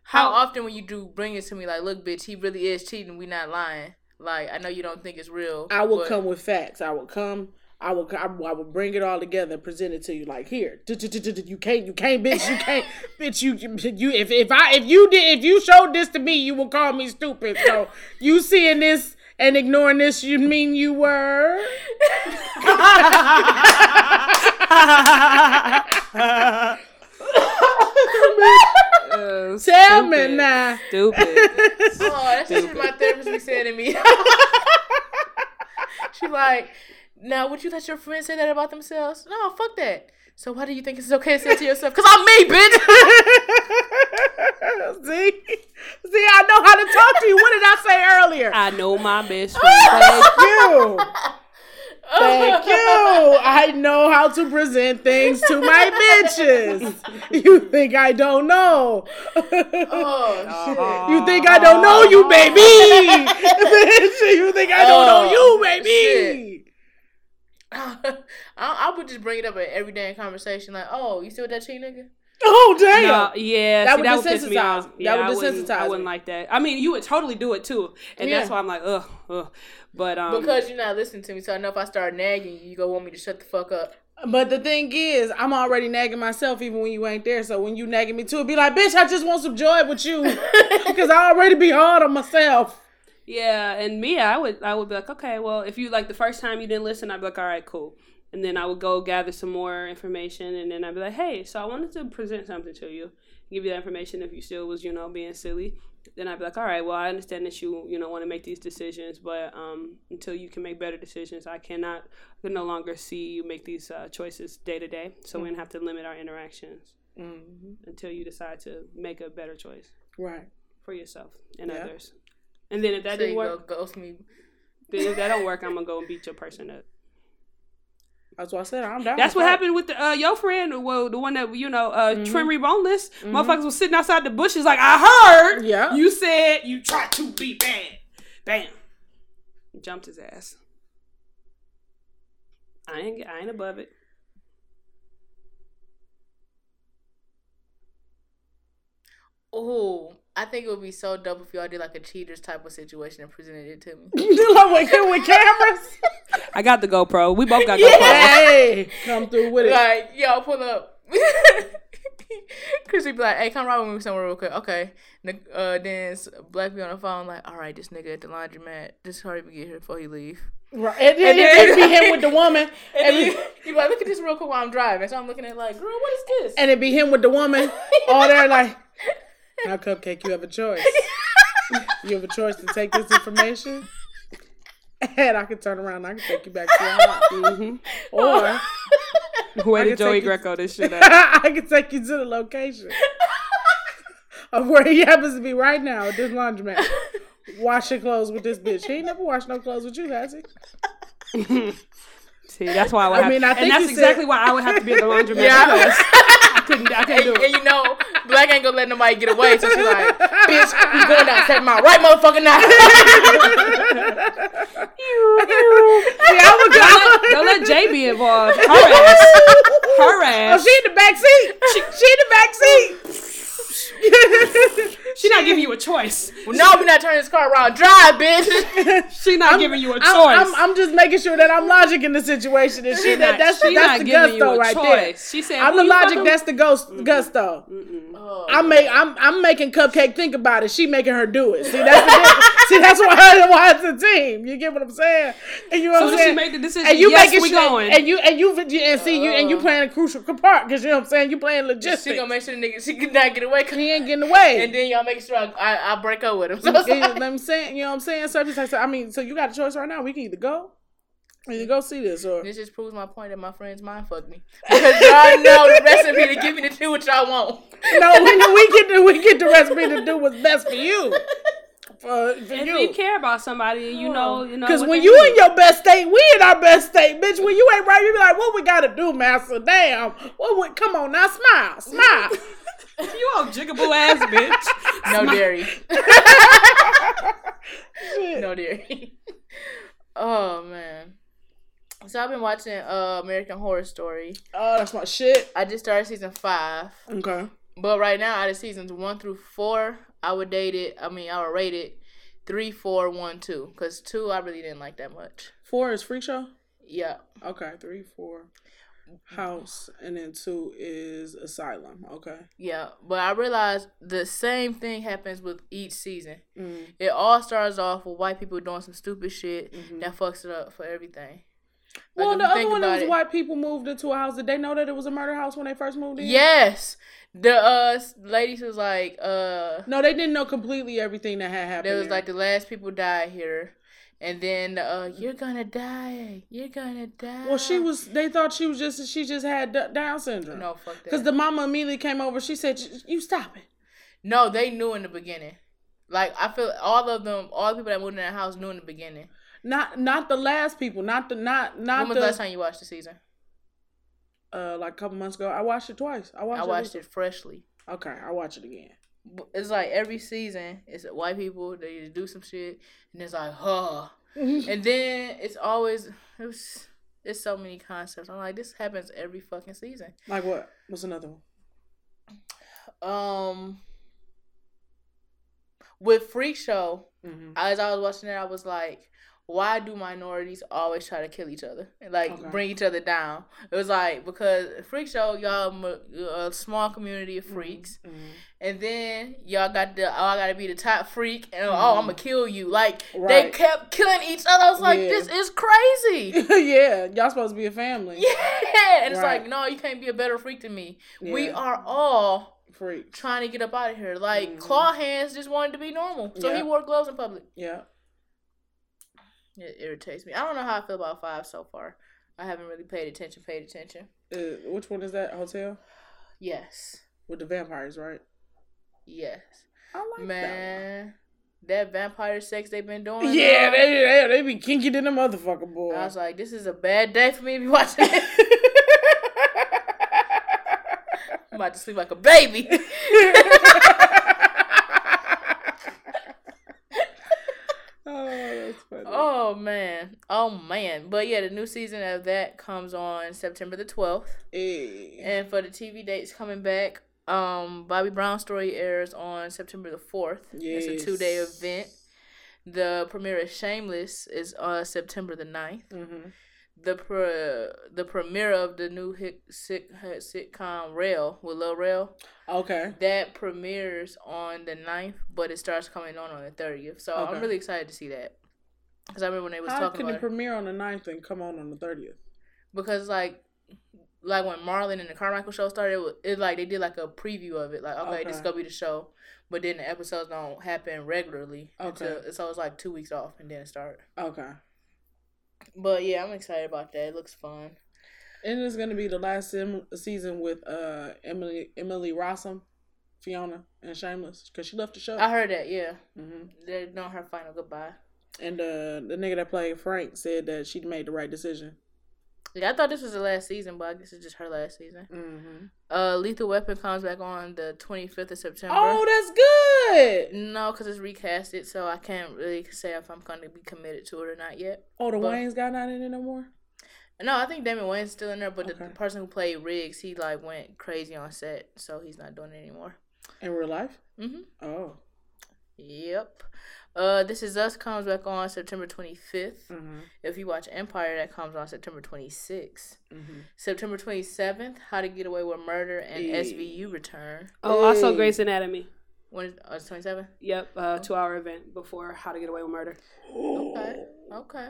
how often when you do bring it to me like, look, bitch, he really is cheating. We not lying. Like I know you don't think it's real. I will but- come with facts. I will come. I will. I will, I will bring it all together and present it to you. Like here, you can't. You can't, bitch. You can't, bitch. You, you. If if I if you did if you showed this to me, you would call me stupid. So you seeing this and ignoring this, you mean you were? Uh, Tell me stupid. now. Stupid. Oh, that's just what my therapist be saying to me. she like, now would you let your friends say that about themselves? No, fuck that. So why do you think it's okay to say to yourself? Cause I'm me, bitch. see, see, I know how to talk to you. What did I say earlier? I know my best friend. Thank you. Thank you. I know how to present things to my bitches. You think I don't know? Oh shit. You think I don't know you, baby? Bitch, you think I don't know you, baby? Shit. I, I would just bring it up in every day in conversation, like, "Oh, you see what that cheat nigga?" Oh damn! No, yeah, That see, would that would piss me desensitize. off. That Yeah, would I wouldn't, desensitize I wouldn't me. like that. I mean, you would totally do it too, and that's why I'm like, ugh, ugh. But um, Because you're not listening to me, so I know if I start nagging you, you gonna want me to shut the fuck up. But the thing is, I'm already nagging myself even when you ain't there. So when you nagging me too, be like, bitch, I just want some joy with you. Because I already be hard on myself. yeah, and me, I would, I would be like, okay, well, if you like the first time you didn't listen, I'd be like, all right, cool. And then I would go gather some more information, and then I'd be like, hey, so I wanted to present something to you, give you that information. If you still was, you know, being silly, then I'd be like, all right, well, I understand that you, you know, want to make these decisions, but um, until you can make better decisions, I cannot, I can no longer see you make these uh, choices day to day. So we're gonna have to limit our interactions until you decide to make a better choice Right. for yourself and Yeah. others. And then if that so didn't you work, go ghost me. then if that don't work, I'm gonna go and beat your person up. That's what I said. I'm down. That's what fight. happened with the, uh, your friend, well, the one that you know, uh, Mm-hmm. Trim Boneless. Motherfuckers was sitting outside the bushes, like I heard. Yeah. you said you tried to be bad. Bam, jumped his ass. I ain't, I ain't above it. Ooh, I think it would be so dope if y'all did like a cheaters type of situation and presented it to me. like with, with cameras. I got the GoPro. We both got GoPro. hey, come through with it. like, yo, pull up. Chris would be like, hey, come ride with me somewhere real quick. Okay. Uh, then Black be on the phone like, all right, this nigga at the laundromat, just hurry up and get here before he leave. Right. And then then- it'd be him with the woman. And And, then it- you be like, look at this real quick while I'm driving. So I'm looking at like, girl, what is this? and it'd be him with the woman. All there like, now Cupcake, you have a choice. You have a choice to take this information. And I can turn around and I can take you back to your house. Mm-hmm. Or Where did Joey Greco this shit at? I can take you to the location of where he happens to be right now at this laundromat. Washing clothes with this bitch. He ain't never washed no clothes with you, has he? See, that's why I would I have mean, I and that's you said- exactly why I would have to be at the laundromat. Yeah. Because I couldn't, I couldn't and, do and you know, Black ain't gonna let nobody get away. So she's like, bitch, you going downstairs my right motherfucking now. See, I would Don't let, don't let Jay be involved. Her ass. Her Oh, she in the back seat. She, she in the back seat. She not giving you a choice. well, no, we're not turning this car around. Drive, bitch. She not giving you a choice. I'm, I'm, I'm just making sure that I'm logic in the situation. And she, that, that's she that's not the giving you gusto a right there. She said, I'm the logic. fucking-" That's the ghost gusto. Oh, I'm make I'm I'm making Cupcake think about it. She making her do it. See that's the. See that's why why it's a team. You get what I'm saying? And you know what I'm as she saying? made the decision, and you yes, making we sure, going. and you and you and see you and you oh. playing a crucial part because you know what I'm saying. You playing logistics. she gonna make sure the nigga she could not get away. He ain't getting away. And then y'all make sure I, I, I break up with him. So it's like, what I'm saying? You know what I'm saying? So I just like, I mean, so you got a choice right now. We can either go, either go see this, or this just proves my point that my friends mind fuck me because y'all know the recipe to give me to do what y'all want. no, we know we get the we get the recipe to do what's best for you, for, for If you you. care about somebody, you know, you know. Because when you need. in your best state, we in our best state, bitch. When you ain't right, you be like, "What we gotta do, master? Damn, what? We, come on now, smile, smile." you old jiggable ass bitch. No dairy. No dairy. oh man. So I've been watching uh American Horror Story. Oh, that's my shit. I just started season five. Okay. But right now, out of seasons one through four, I would date it. I mean, I would rate it three, four, one, two. Cause two, I really didn't like that much. Four is freak show. Yeah, Okay, three, four, house, and then two is asylum. Okay. yeah. But I realized the same thing happens with each season. Mm. It all starts off with white people doing some stupid shit Mm-hmm. that fucks it up for everything. Like, Well, the other one was it- white people moved into a house. Did they know that it was a murder house when they first moved in? Yes, the uh ladies was like uh No, they didn't know completely everything that had happened. there was there. like the last people died here, and then uh you're gonna die, you're gonna die. Well, she was. They thought she was just. She just had Down syndrome. no fuck that. Because the mama immediately came over. She said, "You stop it." No, they knew in the beginning. Like I feel all of them, all the people that moved in that house knew in the beginning. Not not the last people. Not the not not when was the last time you watched the season? uh like a couple months ago. I watched it twice. I watched. I watched it freshly. Okay, I watch it again. It's like every season, it's white people they do some shit, and it's like, huh. and then it's always it was, it's so many concepts. I'm like, this happens every fucking season. Like what? What's another one? Um, with Freak Show, Mm-hmm. as I was watching it, I was like, why do minorities always try to kill each other and like Okay. bring each other down? It was like because Freak Show, y'all m- a small community of freaks, Mm-hmm. and then y'all got the oh I gotta be the top freak, and oh I'm gonna kill you. Like they Mm-hmm. Kept killing each other. I was like, Yeah. this is crazy. yeah, y'all supposed to be a family. yeah, and it's like no, you can't be a better freak than me. We are all Freak. trying to get up out of here. Like Mhm. Claw Hands just wanted to be normal, so he wore gloves in public. Yeah. It irritates me. I don't know how I feel about five so far. I haven't really paid attention. Paid attention. Uh, which one is that? Hotel Yes, with the vampires, right? yes, I like man. That vampire sex they've been doing. Yeah, they, they they be kinky than the motherfucker boy. I was like, this is a bad day for me to be watching it. I'm about to sleep like a baby. oh, that's funny. Oh man, oh man. But yeah, the new season of that comes on September the 12th. Hey. And for the TV dates coming back, um, Bobby Brown story airs on September the fourth. Yes. It's a two day event. The premiere of Shameless is on September the 9th. Mm-hmm. The pre- the premiere of the new hit sit- sitcom Rel with Lil Rel Okay. that premieres on the 9th, but it starts coming on on the thirtieth. So Okay. I'm really excited to see that because I remember when they was How talking can about it premiere on the 9th and come on on the thirtieth? because like like when Marlon and the Carmichael show started, it, was, it like they did like a preview of it, like okay, this is gonna be the show, but then the episodes don't happen regularly. Okay. until, so it's like two weeks off and then it start. Okay. But yeah, I'm excited about that. It looks fun. And it's gonna be the last sim- season with uh Emily Emily Rossum, Fiona, and Shameless because she left the show. I heard that. Yeah, hmm they're doing her final goodbye. And uh, the nigga that played Frank said that she made the right decision. Yeah, I thought this was the last season, but I guess it's just her last season. Mm-hmm. Uh, Lethal Weapon comes back on the 25th of September. Oh, that's good. no, because it's recasted, so I can't really say if I'm going to be committed to it or not yet. Oh, the But- Wayans got not in it no more. No, I think Damon Wayans still in there, but the, Okay. the person who played Riggs, he like went crazy on set, so he's not doing it anymore. In real life? Mhm. Oh. Yep. Uh, This Is Us comes back on September 25th. Mm-hmm. If you watch Empire, that comes on September 26th. Mm-hmm. September 27th, How to Get Away with Murder and Hey. SVU return. Oh, also Hey. Grey's Anatomy. When is oh, it's 27? Yep, uh, two hour event before How to Get Away with Murder. Okay. Okay.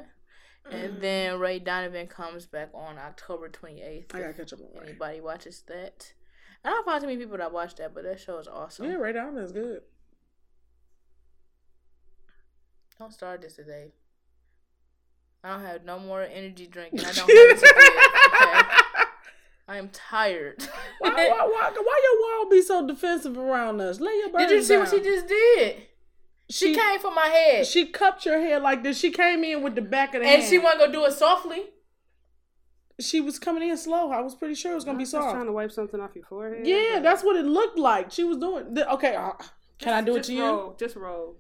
And then Ray Donovan comes back on October 28th. I gotta catch up on Anybody watches that? I don't find too many people that watch that, but that show is awesome. Yeah, Ray Donovan is good. Don't start this today. I don't have no more energy drink and I don't have it to give. Okay? I am tired. Why, why, why, why your wall be so defensive around us? Lay your Did you burdens see what she just did? She, came for my head. She cupped your head like this. She came in with the back of the hand. and hand. she wasn't gonna do it softly. She was coming in slow. I was pretty sure it was gonna be Just trying to wipe something off your forehead. Yeah, but- that's what it looked like. She was doing. th- Okay, uh, can I do it just to you? roll, Just roll.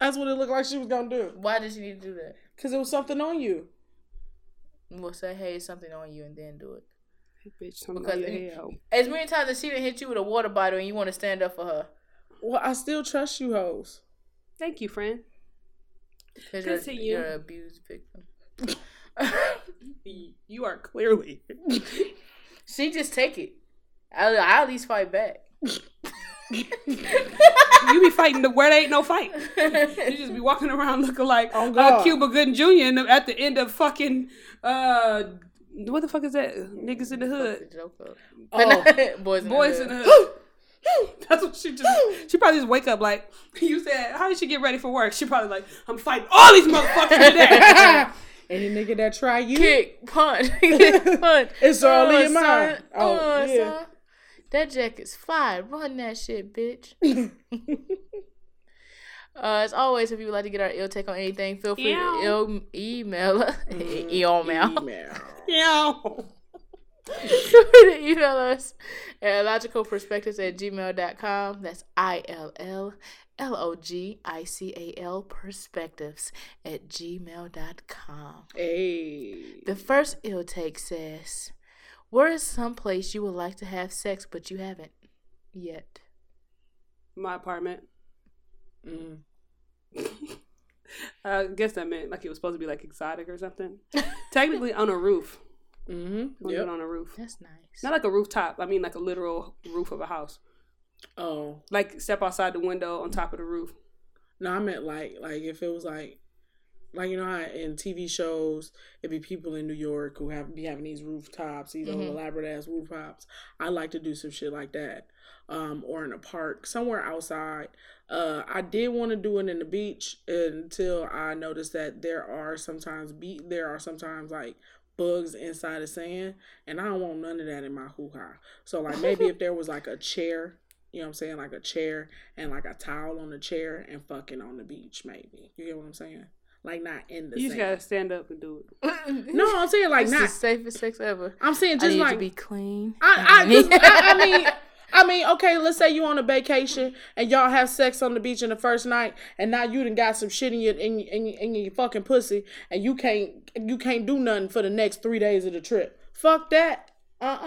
That's what it looked like she was gonna do. Why did she need to do that? Cause it was something on you. We'll say, hey, something on you, and then do it. Bitch, Because on it-. As many times as she didn't hit you with a water bottle and you want to stand up for her. Well, I still trust you, hoes. Thank you, friend. Because you're, you're an abused victim. You are clearly. she just take it. I, I at least fight back. you be fighting the where there ain't no fight. You just be walking around looking like Oh, uh, Cuba Gooding Jr. at the end of fucking uh, what the fuck is that? Niggas in the hood. The. Oh. Boys in Boys the in hood. the hood. That's what she just. She probably just wake up like you said. How did she get ready for work? She probably like, I'm fighting all these motherfuckers today. Any nigga that try you, Kick, punch, punch. It's all in Uh, your mind. son. Oh, Uh, yeah. son. That jacket's fly. Run that shit, bitch. Uh, as always, if you would like to get our ill take on anything, feel free Ew. to ill email us. Mm-hmm. email. Email. Yeah. feel free to email us at illlogicalperspectives at gmail.com. That's I L L L O G I C A L perspectives at gmail.com. Hey. The first ill take says, Where is some place you would like to have sex but you haven't yet? My apartment. Mm. I guess that meant like it was supposed to be like exotic or something. Technically on a roof. Mm-hmm. We'll Yep. on a roof. That's nice. Not like a rooftop. I mean like a literal roof of a house. Oh. Like step outside the window on top of the roof. No, I meant like like if it was like like you know how in TV shows it'd be people in New York who have be having these rooftops, these Mhm. elaborate ass rooftops. I like to do some shit like that. Um, or in a park, somewhere outside. Uh, I did want to do it in the beach until I noticed that there are sometimes be there are sometimes like bugs inside the sand, and I don't want none of that in my hoo ha. So like maybe if there was like a chair, you know what I'm saying, like a chair and like a towel on the chair and fucking on the beach, maybe. You get what I'm saying? Like not in the You just sand. gotta stand up and do it. No, I'm saying like it's not. the safest sex ever. I'm saying I just need like to be clean. I, I, just, I, I mean, I mean, okay, let's say you on a vacation and y'all have sex on the beach in the first night, and now you done got some shit in your in, in, your- in your fucking pussy, and you can't you can't do nothing for the next three days of the trip. Fuck that. Uh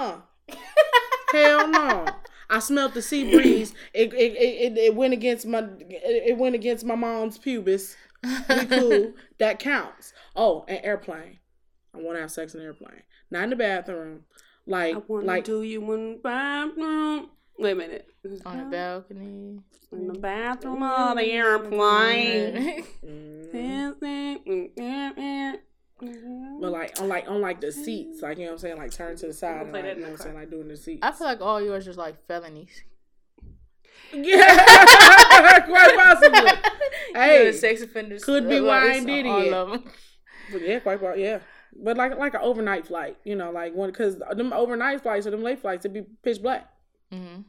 uh Hell no. I smelled the sea breeze. It it, it, it, it went against my it, it went against my mom's pubis. We cool. that counts. Oh, an airplane. I want to have sex in an airplane, not in the bathroom. Like I wanna like do you in the bathroom. Wait a minute. On the balcony. In the bathroom of the mm-hmm. airplane. But like on like on like the seats, like you know what I'm saying, like turn to the side and play like, that you know what I'm saying, like doing the seats. I feel like all yours is like felonies. yeah, quite possibly. You're Hey, sex offenders. could be why I did it all yet. of 'em. But yeah, quite well, yeah. But like like an overnight flight, you know, like one because them overnight flights or them late flights, it'd be pitch black. Mm-hmm.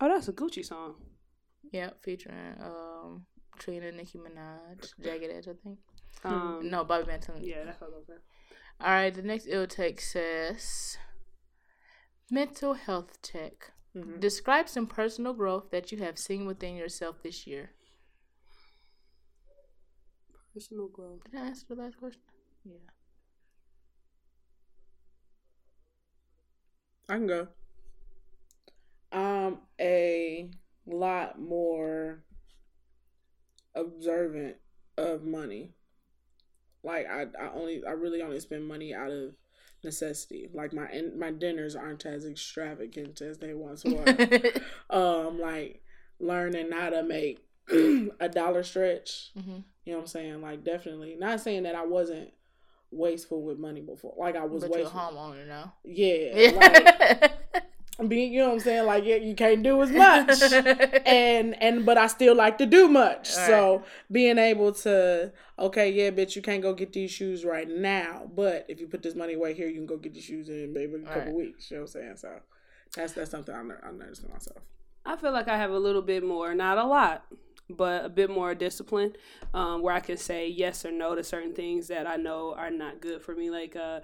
Oh, that's a Gucci song. Yeah, featuring um Trina, Nicki Minaj, Jagged Edge, I think. Um, No, Bobby Banton. Yeah, that's what I was saying. All right, the next ill take says mental health check. Mhm. Describe some personal growth that you have seen within yourself this year. Personal growth. Did I answer the last question? Yeah. I can go. Um, a lot more observant of money. Like I, I only, I really only spend money out of necessity. Like my my dinners aren't as extravagant as they once were. um, like learning how to make a dollar stretch. hmm You know what I'm saying? Like definitely not saying that I wasn't wasteful with money before. Like I was But you're a wasteful. homeowner now. Yeah, like being, you know what I'm saying? Like yeah, you can't do as much. and and but I still like to do much. All So being able to okay, yeah, bitch, you can't go get these shoes right now, but if you put this money away here, you can go get these shoes in maybe a couple Right. weeks. You know what I'm saying? So that's that's something I'm, I noticed in myself. I feel like I have a little bit more, not a lot, but a bit more discipline, um, where I can say yes or no to certain things that I know are not good for me. Like, uh,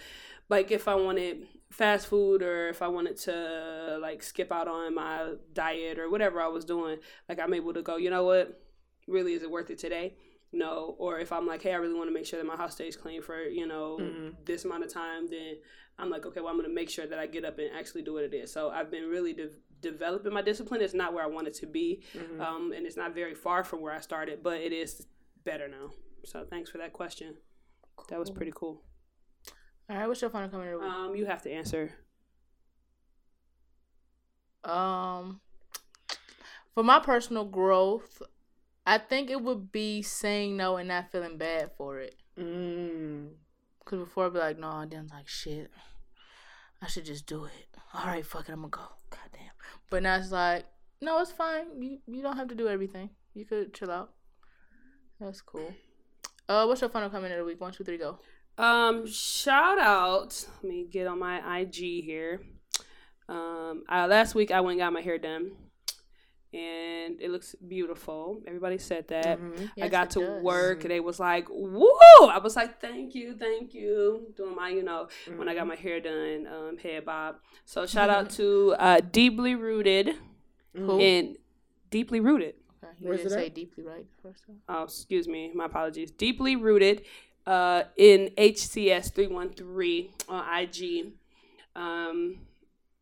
like if I wanted fast food or if I wanted to like skip out on my diet or whatever I was doing, like I'm able to go. You know what? Really, is it worth it today? No. Or if I'm like, hey, I really want to make sure that my house stays clean for you know Mhm. this amount of time, then I'm like, okay, well, I'm gonna make sure that I get up and actually do what it is. So I've been really de- developing my discipline. It's not where I want it to be, Mhm. um, and it's not very far from where I started, but it is better now. So thanks for that question. That was pretty cool. All right, what's your final comment? of the week? Um, you have to answer. Um, for my personal growth, I think it would be saying no and not feeling bad for it. Mm. Cause before I'd be like, no, then like shit, I should just do it. All right, fuck it, I'm gonna go. Goddamn. But now it's like, no, it's fine. You you don't have to do everything. You could chill out. That's cool. Uh, what's your final comment of the week? One, two, three, go. Um, shout out. Let me get on my IG here. Um, I, last week I went and got my hair done, and it looks beautiful. Everybody said that. Mhm. I got to does. work, and they was like, "Woo!" I was like, "Thank you, thank you." Doing my, you know, when I got my hair done, um, head bob. So shout out to uh, Deeply Rooted Who? and Deeply Rooted. Okay, you didn't say deeply right first time. oh, excuse me, my apologies. Deeply rooted uh, in HCS three one three on IG. Um,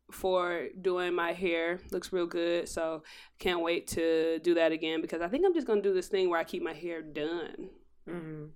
for doing my hair looks real good, so can't wait to do that again because I think I'm just gonna do this thing where I keep my hair done. Mhm.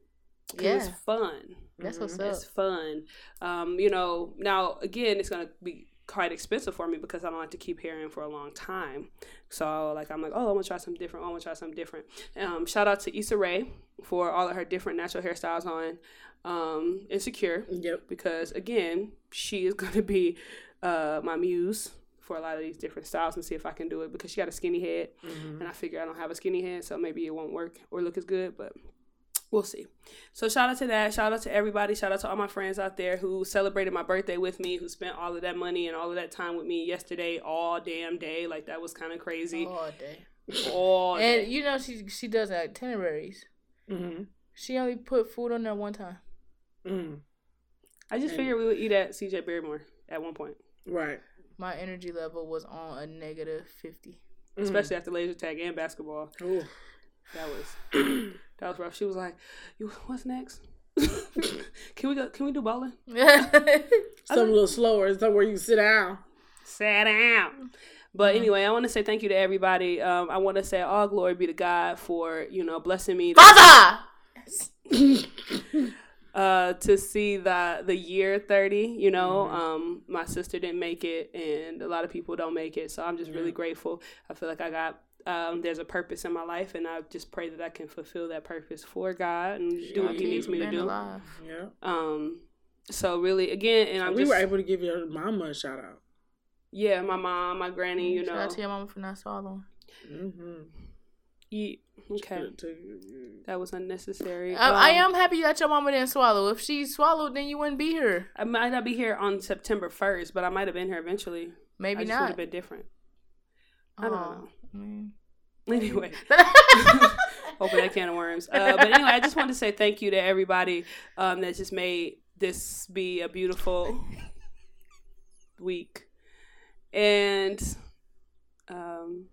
'Cause Yeah, it's fun. that's what's up. It's fun. Um, you know, now again, it's gonna be quite expensive for me because I don't like to keep hair in for a long time. So like I'm like, oh, I want to try something different. Oh, I want to try something different. Um, shout out to Issa Rae for all of her different natural hairstyles on um, Insecure Yep. because again, she is gonna be uh, my muse for a lot of these different styles and see if I can do it because she got a skinny head Mhm. and I figure I don't have a skinny head, so maybe it won't work or look as good, but we'll see. So shout out to that. Shout out to everybody. Shout out to all my friends out there who celebrated my birthday with me, who spent all of that money and all of that time with me yesterday, all damn day. Like that was kind of crazy. all day. All day. And you know she she does itineraries. Mhm. She only put food on there one time. Mhm. I just figured we would eat at CJ Barrymore at one point, Right. My energy level was on a negative fifty. Mhm. especially after laser tag and basketball. Ooh. That was that was rough. She was like, "You, what's next? can we go? Can we do bowling?" Some a little slower, somewhere you sit down. Sat down. But anyway, I want to say thank you to everybody. Um, I want to say all glory be to God for you know blessing me to, Father. uh, to see the the year thirty. You know, um, my sister didn't make it, and a lot of people don't make it. So I'm just really grateful. I feel like I got. Um, there's a purpose in my life, and I just pray that I can fulfill that purpose for God and do what He needs me to Been do. alive. Yeah. Um, so really, again, and I'm we just were able to give your mama a shout out. yeah, my mom, my granny, you Shout know, out to your mama for not swallowing. Mm-hmm. yeah, okay, that was unnecessary. I, I Um, am happy that your mama didn't swallow. If she swallowed, then you wouldn't be here. I might not be here on September first, but I might have been here eventually. Maybe I just would not. have been different. I don't know. Mm. Anyway, open that can of worms. Uh, but anyway, I just wanted to say thank you to everybody um, that just made this be a beautiful week, and um,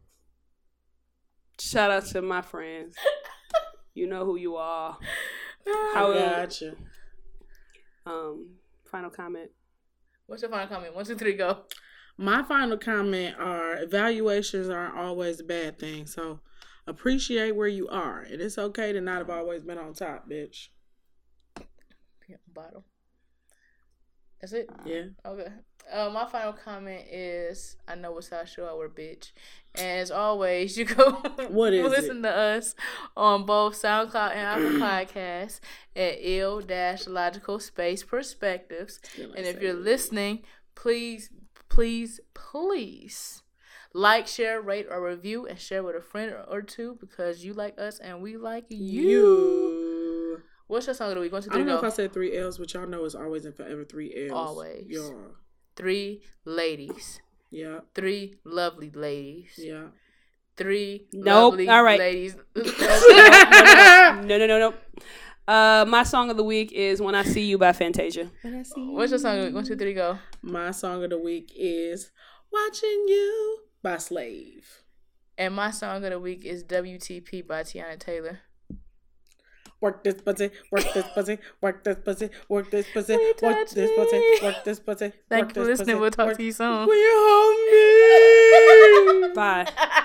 shout out to my friends. You know who you are. How I gotcha. um final comment. What's your final comment? One, two, three, go. My final comment are evaluations aren't always a bad thing. So appreciate where you are. And it's okay to not have always been on top, bitch. Yeah, bottom. That's it. Yeah. Okay. Uh, my final comment is I know it's how show our bitch. And as always, you go What is listen to us on both SoundCloud and Apple Podcasts at ill dash logical space perspectives. And if you're it. listening, please, please, please like, share, rate, or review, and share with a friend or two because you like us and we like you. you. What's your song of the week? One, two, I don't know if I said three L's, but y'all know it's always and forever three L's. Always. Yeah. Three ladies. Yeah. Three lovely ladies. Yeah. Three Nope. lovely All right. ladies. no, no, no, no. Uh, my song of the week is "When I See You" by Fantasia. When I see you. What's your song of the week? One, two, three, go. My song of the week is Watching You by Slave. And my song of the week is WTP by Teyana Taylor. Work this pussy, work this pussy, work this pussy, work this pussy, work this pussy, work this pussy. Thank you for listening. We'll talk to you soon. Will you hold me? Bye.